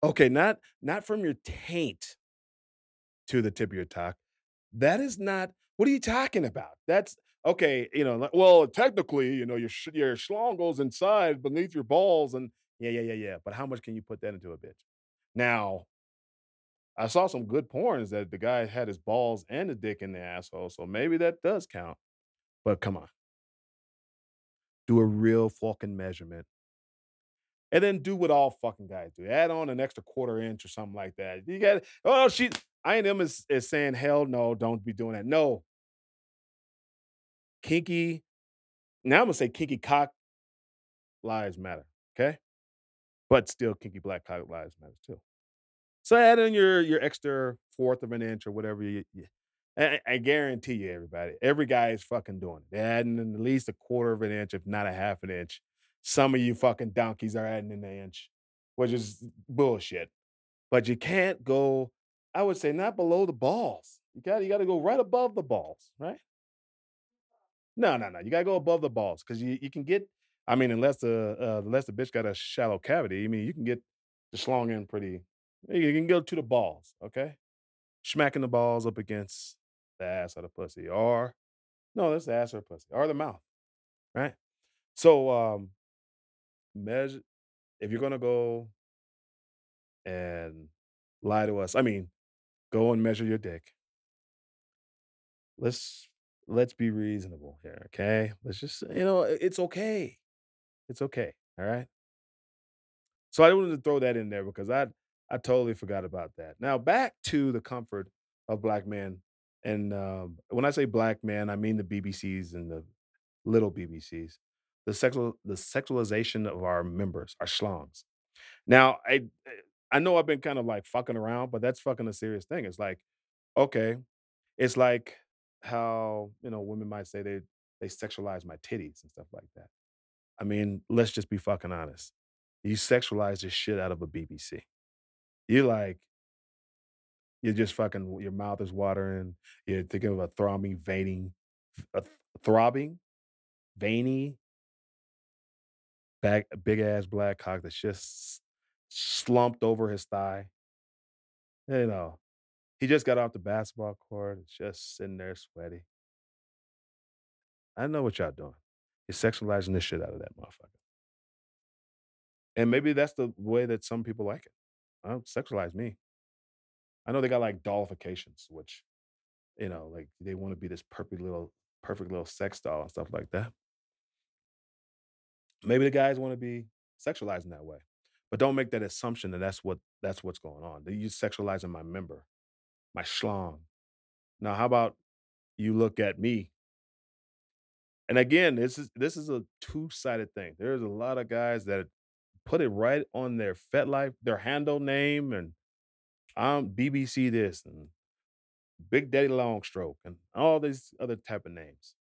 Okay, not not from your taint to the tip of your cock. That is not what are you talking about? That's okay, you know, well, technically, you know, your your schlong goes inside beneath your balls and yeah, yeah, yeah, yeah, but how much can you put that into a bitch? Now, I saw some good porns that the guy had his balls and the dick in the asshole, so maybe that does count, but come on. Do a real fucking measurement. And then do what all fucking guys do. Add on an extra quarter inch or something like that. You got oh, she I and them is is saying, "Hell no, don't be doing that." No. Kinky now Imma say kinky cock lives matter, okay? But still kinky black lives matter too. So add in your your extra 1/4 of an inch or whatever you you I guarantee you, everybody, every guy is fucking doing it. They're adding in at least a quarter of an inch, if not a 1/2 an inch. Some of you fucking donkeys are adding in the inch, which is bullshit. But you can't go, I would say, not below the balls. You gotta you gotta go right above the balls, right? No, no, no, you gotta go above the balls 'cause you you can get I mean, unless the, uh unless the bitch got a shallow cavity, I mean, you can get the schlong in pretty you can go to the balls, okay? Smacking the balls up against the ass or the pussy or no, it's the ass or pussy or the mouth, right? So, um measure if you're gonna go and lie to us I mean, go and measure your dick let's let's be reasonable here, okay? Let's just you know, it's okay. It's okay, alright? So I wanted to throw that in there because I I totally forgot about that. Now back to the comfort of black men, and, um, when I say black men, I mean the BBCs and the little BBCs. The sexual the sexualization of our members, our schlongs. Now, I I know I've been kind of, like, fucking around, but that's fucking a serious thing. It's like, okay, it's like how, you know, women might say they they sexualize my titties and stuff like that. I mean, let's just be fucking honest. You sexualize the shit out of a BBC. You're like you're just fucking your mouth is watering, you're thinking of a throbbing, veining a throbbing, veiny back big ass black cock that's just slumped over his thigh. You know, he just got off the basketball court, just sitting there sweaty. I know what y'all doing. You're sexualizing the shit out of that motherfucker. And maybe that's the way that some people like it. Well, sexualize me. I know they got, like, dollifications, which, you know, like, they wanna be this perfect little perfect little sex doll and stuff like that. Maybe the guys wanna be sexualized in that way, but don't make that assumption that that's what that's what's going on, that you sexualizing my member, my schlong. Now how about you look at me and again, this is this is a two-sided thing. There's a lot of guys that put it right on their FetLife, their handle name, and I'm BBC this and Big Daddy Longstroke and all these other type of names.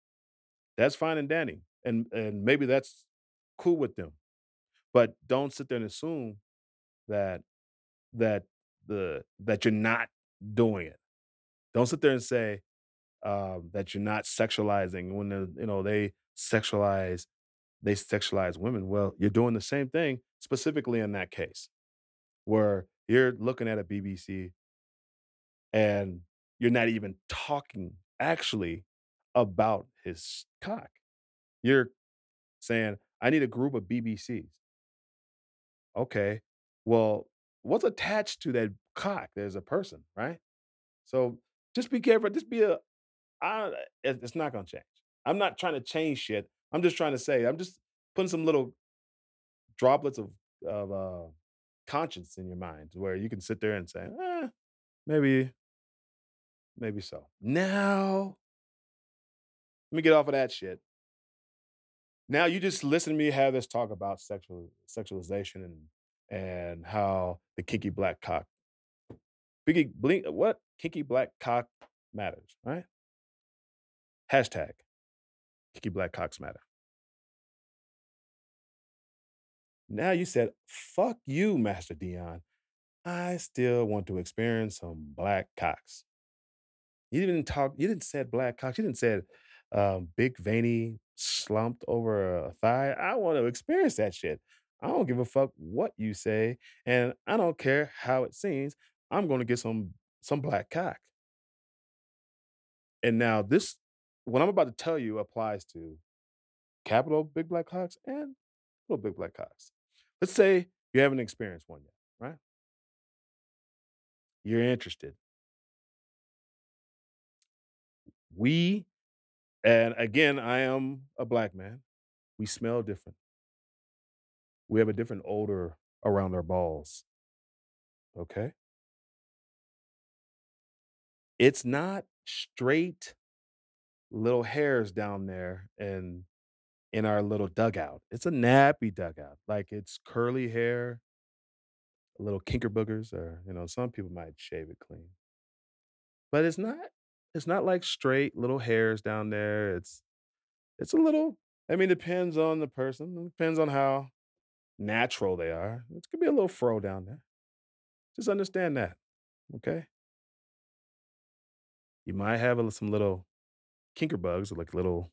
That's fine and dandy, and and maybe that's cool with them, but don't sit there and assume that that the that you're not doing it. Don't sit there and say, um, that you're not sexualizing when the you know, they sexualize they sexualize women. Well, you're doing the same thing specifically in that case, where you're looking at a BBC and you're not even talking actually about his cock. You're saying, "I need a group of BBCs." Okay, well, what's attached to that cock? There's a person, right? So, just be careful, just be a I it's not gonna change. I'm not trying to change shit. I'm just trying to say I'm just putting some little droplets of of, uh, conscience in your mind where you can sit there and say, "Eh, maybe maybe so." Now let me get off of that shit. Now you just listen to me have this talk about sexual sexualization and and how the kinky black cock Biggie blink what? kinky black cock matters, right? Hashtag kinky black cocks matter. Now you said, fuck you, Master Dion. I still want to experience some black cocks. You didn't talk, you didn't said black cocks, you didn't said um, big veiny slumped over a thigh. I want to experience that shit. I don't give a fuck what you say, and I don't care how it seems. I'm gonna get some some black cock. And now this what I'm about to tell you applies to capital big black cocks and little big black cocks. Let's say you haven't experienced one yet, right? You're interested. We, and again, I am a black man. We smell different. We have a different odor around our balls. Okay. It's not straight little hairs down there and in our little dugout. It's a nappy dugout. Like it's curly hair, little kinker boogers, or you know, some people might shave it clean. But it's not it's not like straight little hairs down there. It's it's a little I mean, depends on the person. It depends on how natural they are. It could be a little fro down there. Just understand that. Okay. You might have a, some little kinker bugs, like little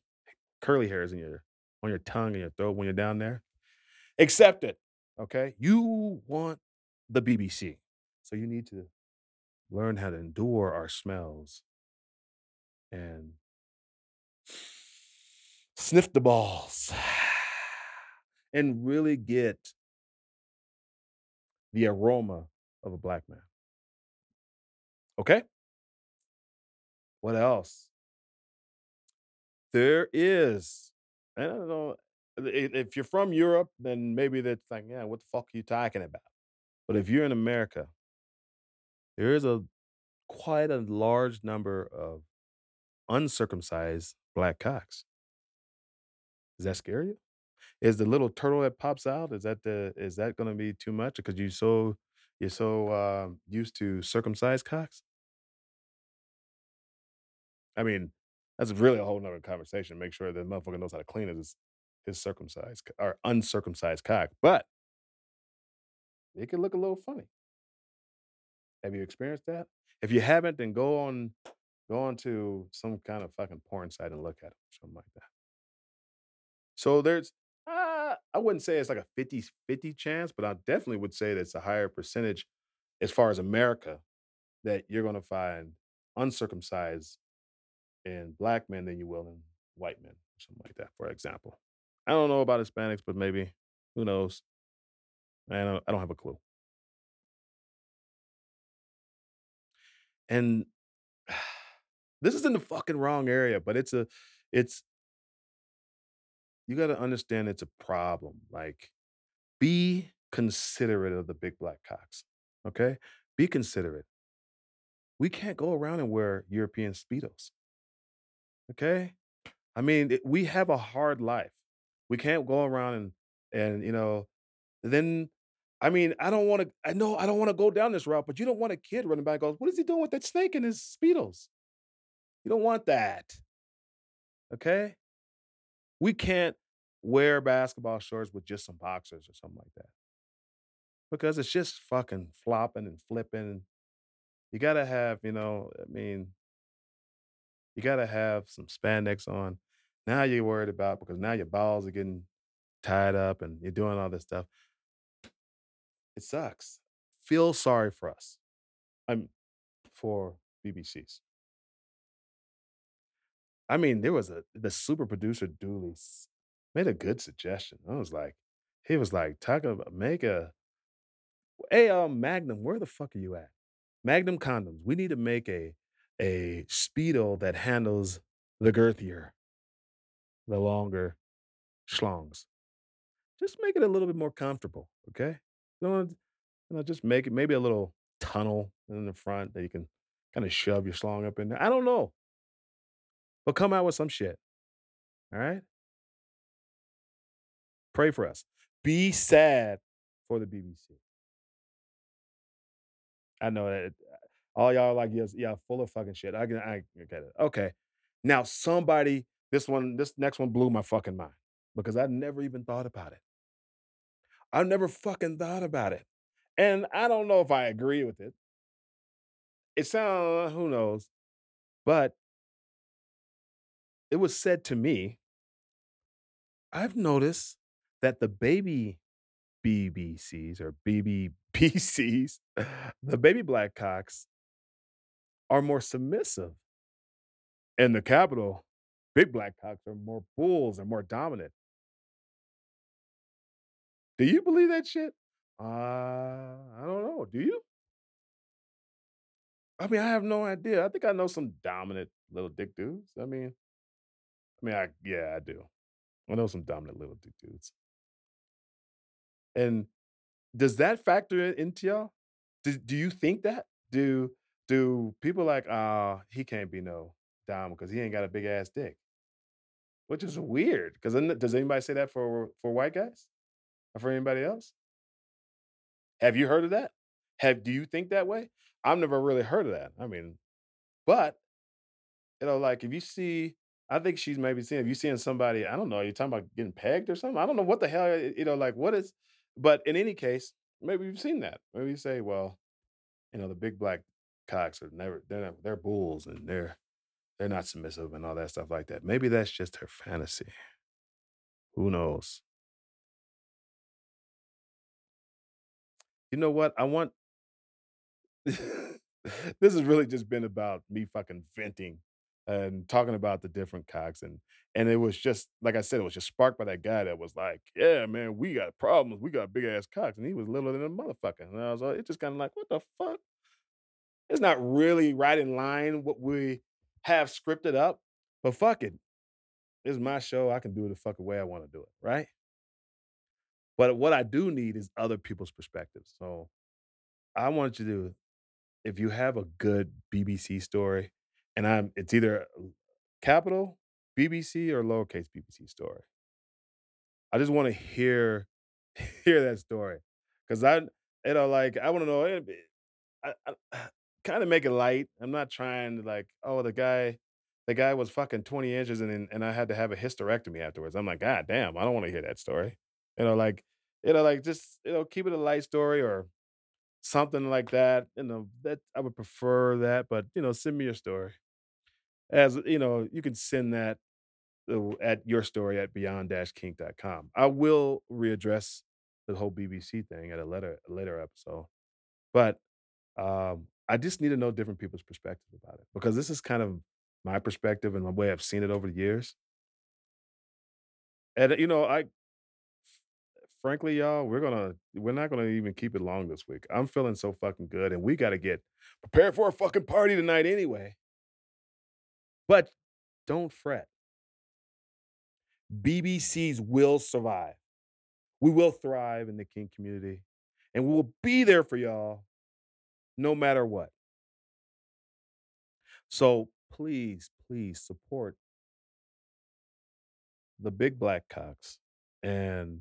curly hairs in your on your tongue and your throat when you're down there. Accept it. Okay. You want the BBC. So you need to learn how to endure our smells and sniff the balls and really get the aroma of a black man. Okay? What else? There is, And I don't know, if you're from Europe, then maybe that's like, yeah, what the fuck are you talking about? But if you're in America, there is a quite a large number of uncircumcised black cocks. Does that scare you? Is the little turtle that pops out, is that the is that gonna be too much because you so you're so um, used to circumcised cocks? I mean, that's really a whole nother conversation. Make sure that motherfucker knows how to clean his his circumcised or uncircumcised cock. But it could look a little funny. Have you experienced that? If you haven't, then go on go on to some kind of fucking porn site and look at it, something like that. So there's uh, I wouldn't say it's like a fifty-fifty chance, but I definitely would say that it's a higher percentage as far as America that you're gonna find uncircumcised in black men than you will in white men, or something like that, for example. I don't know about Hispanics, but maybe who knows? I don't I don't have a clue. And this is in the fucking wrong area, but it's a it's you gotta understand it's a problem. Like, be considerate of the big black cocks. Okay? Be considerate. We can't go around and wear European Speedos. Okay? I mean, it- we have a hard life. We can't go around and and you know, then I mean, I don't want to. I know I don't want to go down this route, but you don't want a kid running and goes, "What is he doing with that snake in his speedos?" You don't want that. Okay, we can't wear basketball shorts with just some boxers or something like that because it's just fucking flopping and flipping. You gotta have, you know, I mean, you gotta have some spandex on. Now you're worried about because now your balls are getting tied up and you're doing all this stuff. It sucks. Feel sorry for us. I'm for BBCs. I mean, there was a the super producer Dooley made a good suggestion. I was like, he was like, talk about make a hey um Magnum, where the fuck are you at? Magnum condoms. We need to make a a speedo that handles the girthier, the longer schlongs. Just make it a little bit more comfortable, okay? You know, you know, just make it maybe a little tunnel in the front that you can kind of shove your schlong up in there. I don't know, but come out with some shit. All right. Pray for us. Be sad for the BBC. I know that All y'all like, yes, yeah, full of fucking shit. I can I get it. Okay. Now somebody, this one, this next one blew my fucking mind because I never even thought about it. I never fucking thought about it. And I don't know if I agree with it. It sounds who knows, but it was said to me, I've noticed that the baby BBCs or BBBCs, the baby black cocks are more submissive. In the capital, big black cocks are more bulls and more dominant. Do you believe that shit? Uh, I don't know. Do you? I mean, I have no idea. I think I know some dominant little dick dudes. I mean, I mean, I yeah, I do. I know some dominant little dick dudes. And does that factor in into y'all? Do do you think that? Do do people like, "Ah, he can't be no dom because he ain't got a big ass dick," which is weird. Because does anybody say that for for white guys or for anybody else? Have you heard of that? Have do you think that way? I've never really heard of that. I mean, but you know, like if you see, I think she's maybe seeing if you seeing somebody, I don't know, you're talking about getting pegged or something. I don't know what the hell, you know, like what is, but in any case, maybe you've seen that. Maybe you say, well, you know, the big black cocks are never they're they're bulls and they're they're not submissive and all that stuff like that. Maybe that's just her fantasy. Who knows? You know what? I want this has really just been about me fucking venting and talking about the different cocks and and it was just like I said, it was just sparked by that guy that was like, "Yeah, man, we got problems. We got big ass cocks," and he was littler than a motherfucker. And I was like, it just kind of like, what the fuck? It's not really right in line what we have scripted up, but fuck it. It's my show. I can do it the fucking way I want to do it, right? But what I do need is other people's perspectives. So I want you to, if you have a good BBC story, and I'm, it's either capital BBC or lowercase BBC story. I just want to hear hear that story because I, you know, like I want to know. eh, I, I, kind of make it light. I'm not trying to like, oh, the guy, the guy was fucking 20 inches and and I had to have a hysterectomy afterwards. I'm like, God damn, I don't want to hear that story. You know, like, you know, like just you know, keep it a light story or something like that. You know, that I would prefer that, but you know, send me your story. As you know, you can send that uh, at your story at beyond-kink.com. I will readdress the whole BBC thing at a later later episode. But um, I just need to know different people's perspective about it because this is kind of my perspective and the way I've seen it over the years. And uh, you know, I frankly, y'all, we're gonna we're not gonna even keep it long this week. I'm feeling so fucking good, and we got to get prepared for a fucking party tonight anyway. But don't fret. BBCs will survive. We will thrive in the kink community, and we will be there for y'all no matter what. So please, please support the big black cocks and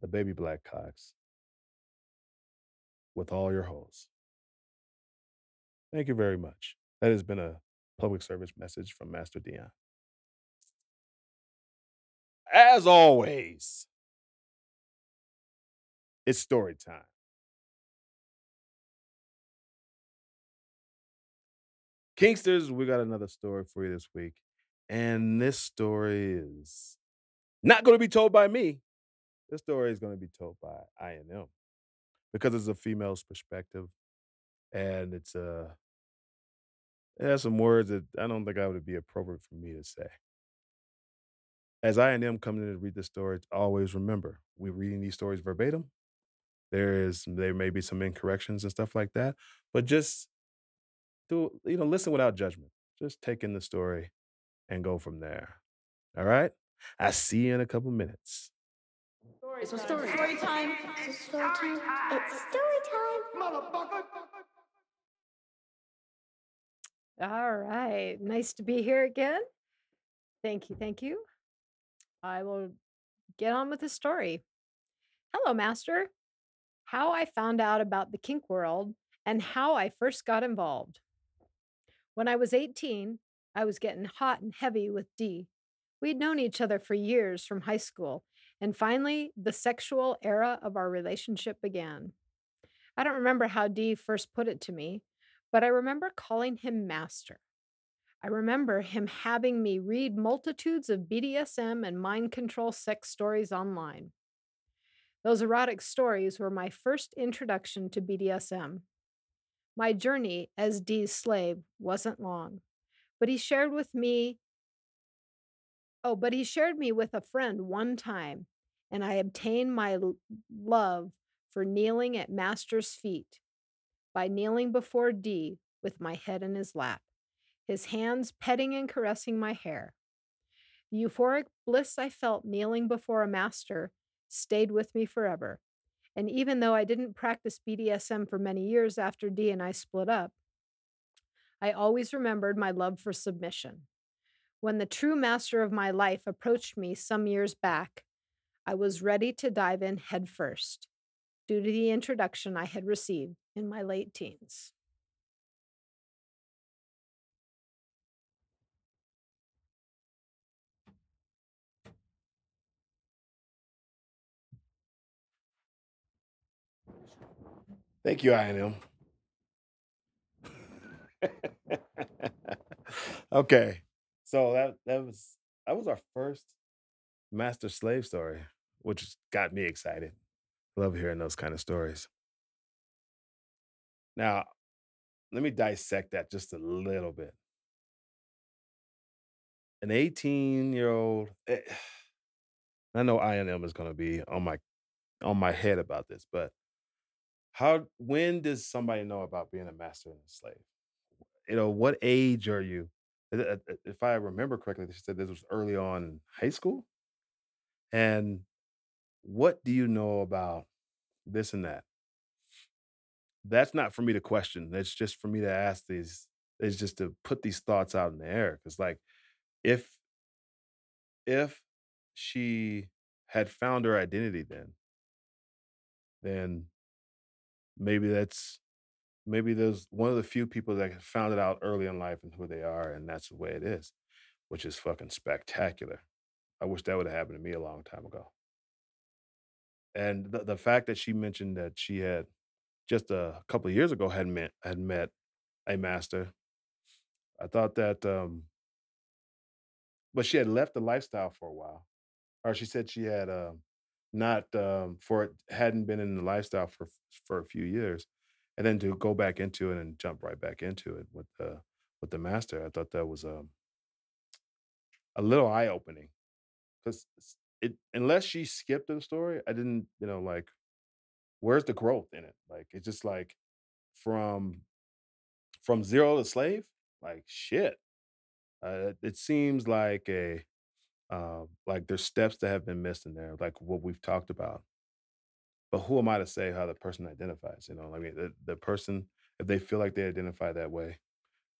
the baby black cocks with all your holes. Thank you very much. That has been a public service message from Master Dion. As always, it's story time. Kinksters, we got another story for you this week. And this story is not going to be told by me. This story is going to be told by I&M because it's a female's perspective and it's uh it has some words that I don't think I would be appropriate for me to say. As I&M coming in to read the story, always remember we're reading these stories verbatim. There is there may be some incorrections and stuff like that, but just do you know listen without judgment. Just take in the story and go from there. All right? I see you in a couple minutes. It's a story. Story time. It's story time. It's story time. All right. Nice to be here again. Thank you. Thank you. I will get on with the story. Hello, Master. How I found out about the kink world and how I first got involved. When I was 18, I was getting hot and heavy with D. We'd known each other for years from high school, and finally, the sexual era of our relationship began. I don't remember how D first put it to me, but I remember calling him master. I remember him having me read multitudes of BDSM and mind control sex stories online. Those erotic stories were my first introduction to BDSM. My journey as Dee's slave wasn't long, but he shared with me. Oh, but he shared me with a friend one time, and I obtained my love for kneeling at Master's feet by kneeling before Dee with my head in his lap, his hands petting and caressing my hair. The euphoric bliss I felt kneeling before a master stayed with me forever. And even though I didn't practice BDSM for many years after D and I split up, I always remembered my love for submission. When the true master of my life approached me some years back, I was ready to dive in headfirst due to the introduction I had received in my late teens. Thank you, INM. okay. So that that was that was our first master slave story, which got me excited. Love hearing those kind of stories. Now, let me dissect that just a little bit. An 18 year old, eh, I know INM is going to be on my on my head about this, but how when does somebody know about being a master and a slave? You know, what age are you? If I remember correctly, she said this was early on in high school. And what do you know about this and that? That's not for me to question. That's just for me to ask these. It's just to put these thoughts out in the air. Because like if if she had found her identity then, then maybe that's maybe there's one of the few people that found it out early in life and who they are, and that's the way it is, which is fucking spectacular. I wish that would have happened to me a long time ago. And the, the fact that she mentioned that she had just a couple of years ago had met had met a master, I thought that um but she had left the lifestyle for a while. Or she said she had um not um for it hadn't been in the lifestyle for for a few years. And then to go back into it and jump right back into it with the with the master, I thought that was um a little eye opening because it unless she skipped the story, I didn't, you know, like where's the growth in it? Like it's just like from from zero to slave, like shit. Uh, it seems like a uh, like there's steps that have been missed in there, like what we've talked about. But who am I to say how the person identifies? You know, I mean, the, the person if they feel like they identify that way,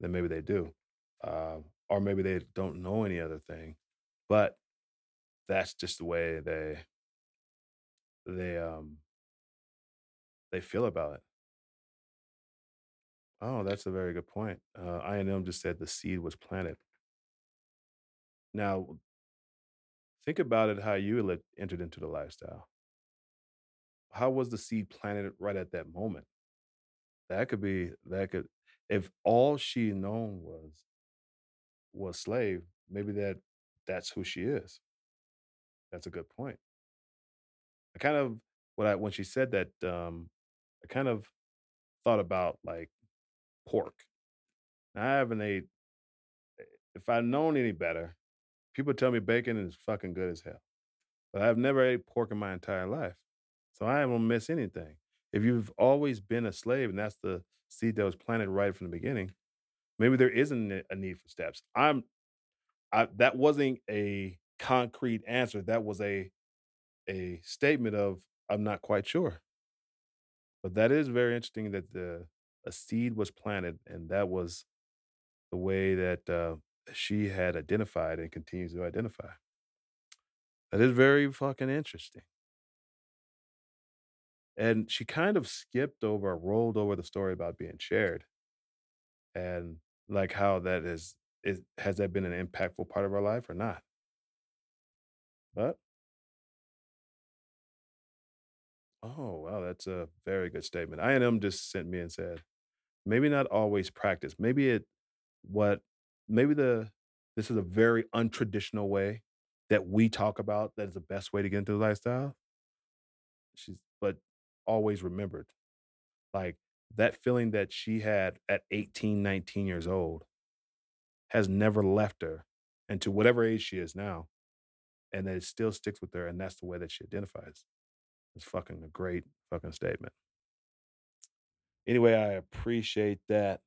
then maybe they do, uh, or maybe they don't know any other thing. But that's just the way they they um they feel about it. Oh, that's a very good point. Uh, INM just said the seed was planted. Now, think about it how you entered into the lifestyle. How was the seed planted right at that moment? That could be, that could, if all she known was, was slave, maybe that that's who she is. That's a good point. I kind of, what I, when she said that, um, I kind of thought about like pork. Now, I haven't ate, if I'd known any better, people tell me bacon is fucking good as hell. but I've never ate pork in my entire life. So I don't miss anything. If you've always been a slave and that's the seed that was planted right from the beginning, maybe there isn't a need for steps. I'm I that wasn't a concrete answer. That was a a statement of I'm not quite sure. But that is very interesting that the a seed was planted and that was the way that uh, she had identified and continues to identify. That is very fucking interesting. and she kind of skipped over, rolled over the story about being shared, and like how that is is has that been an impactful part of our life or not? But oh wow, that's a very good statement. I and M just sent me and said, maybe not always practice. Maybe it what maybe the this is a very untraditional way that we talk about that is the best way to get into the lifestyle. She's but always remembered. Like that feeling that she had at 18, 19 years old has never left her and to whatever age she is now. And that it still sticks with her. And that's the way that she identifies. It's fucking a great fucking statement. Anyway, I appreciate that.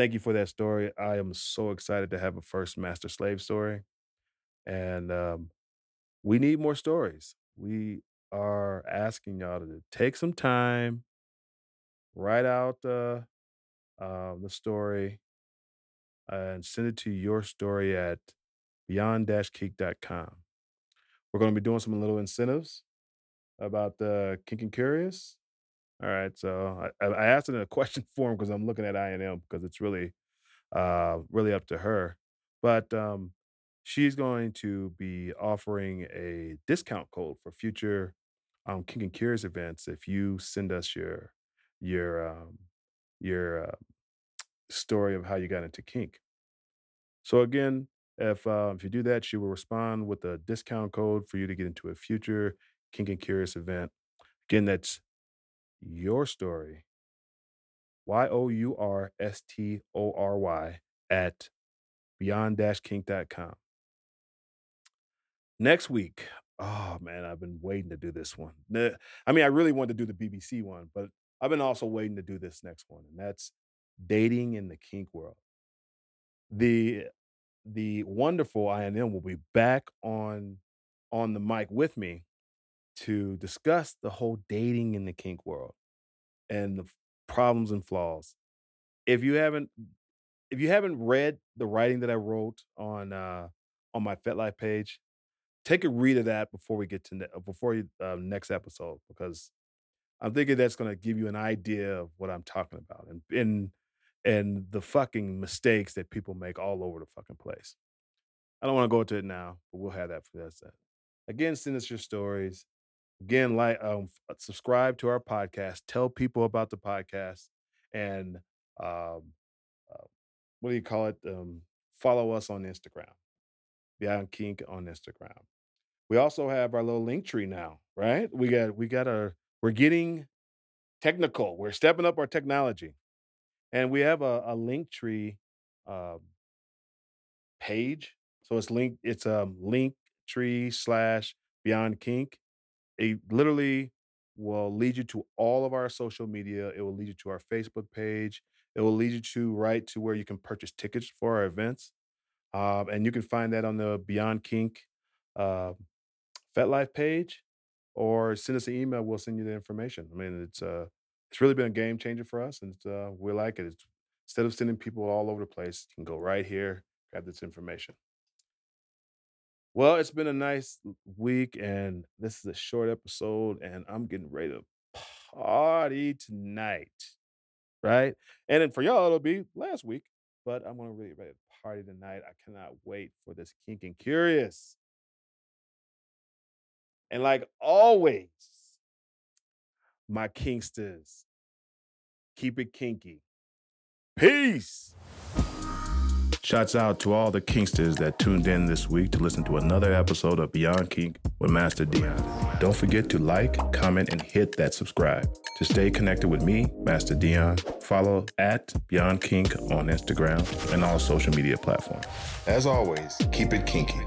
Thank you for that story. I am so excited to have a first master slave story. And um, we need more stories. We are asking y'all to take some time, write out uh, uh, the story, and send it to your story at beyond-kink.com. We're going to be doing some little incentives about the Kink and Curious. All right, so I, I asked it in a question form because I'm looking at INM because it's really, uh, really up to her. But um, she's going to be offering a discount code for future um, Kink and Curious events if you send us your your um, your uh, story of how you got into kink. So again, if uh, if you do that, she will respond with a discount code for you to get into a future Kink and Curious event. Again, that's your story. Y O U R S T O R Y at beyond-kink.com. Next week, oh man, I've been waiting to do this one. I mean, I really wanted to do the BBC one, but I've been also waiting to do this next one, and that's dating in the kink world. The the wonderful INM will be back on on the mic with me to discuss the whole dating in the kink world and the problems and flaws. If you haven't if you haven't read the writing that I wrote on uh on my FetLife page, take a read of that before we get to ne- before you, uh, next episode because I'm thinking that's going to give you an idea of what I'm talking about and and and the fucking mistakes that people make all over the fucking place. I don't want to go into it now, but we'll have that for that. set. Again, send us your stories. Again, like um, subscribe to our podcast. Tell people about the podcast, and um, uh, what do you call it? Um, follow us on Instagram, Beyond Kink on Instagram. We also have our little link tree now, right? We got we got our we're getting technical. We're stepping up our technology, and we have a, a link tree um, page. So it's link. It's a um, link tree slash Beyond Kink. It literally will lead you to all of our social media. It will lead you to our Facebook page. It will lead you to right to where you can purchase tickets for our events. Um, and you can find that on the Beyond Kink uh, FetLife page or send us an email. We'll send you the information. I mean, it's uh, it's really been a game changer for us, and uh, we like it. It's, instead of sending people all over the place, you can go right here, grab this information. Well, it's been a nice week, and this is a short episode, and I'm getting ready to party tonight, right? And then for y'all, it'll be last week, but I'm gonna really ready to party tonight. I cannot wait for this kink and curious. And like always, my kinksters, keep it kinky. Peace. Shouts out to all the kinksters that tuned in this week to listen to another episode of Beyond Kink with Master Dion. Don't forget to like, comment, and hit that subscribe. To stay connected with me, Master Dion, follow at Beyond Kink on Instagram and all social media platforms. As always, keep it kinky.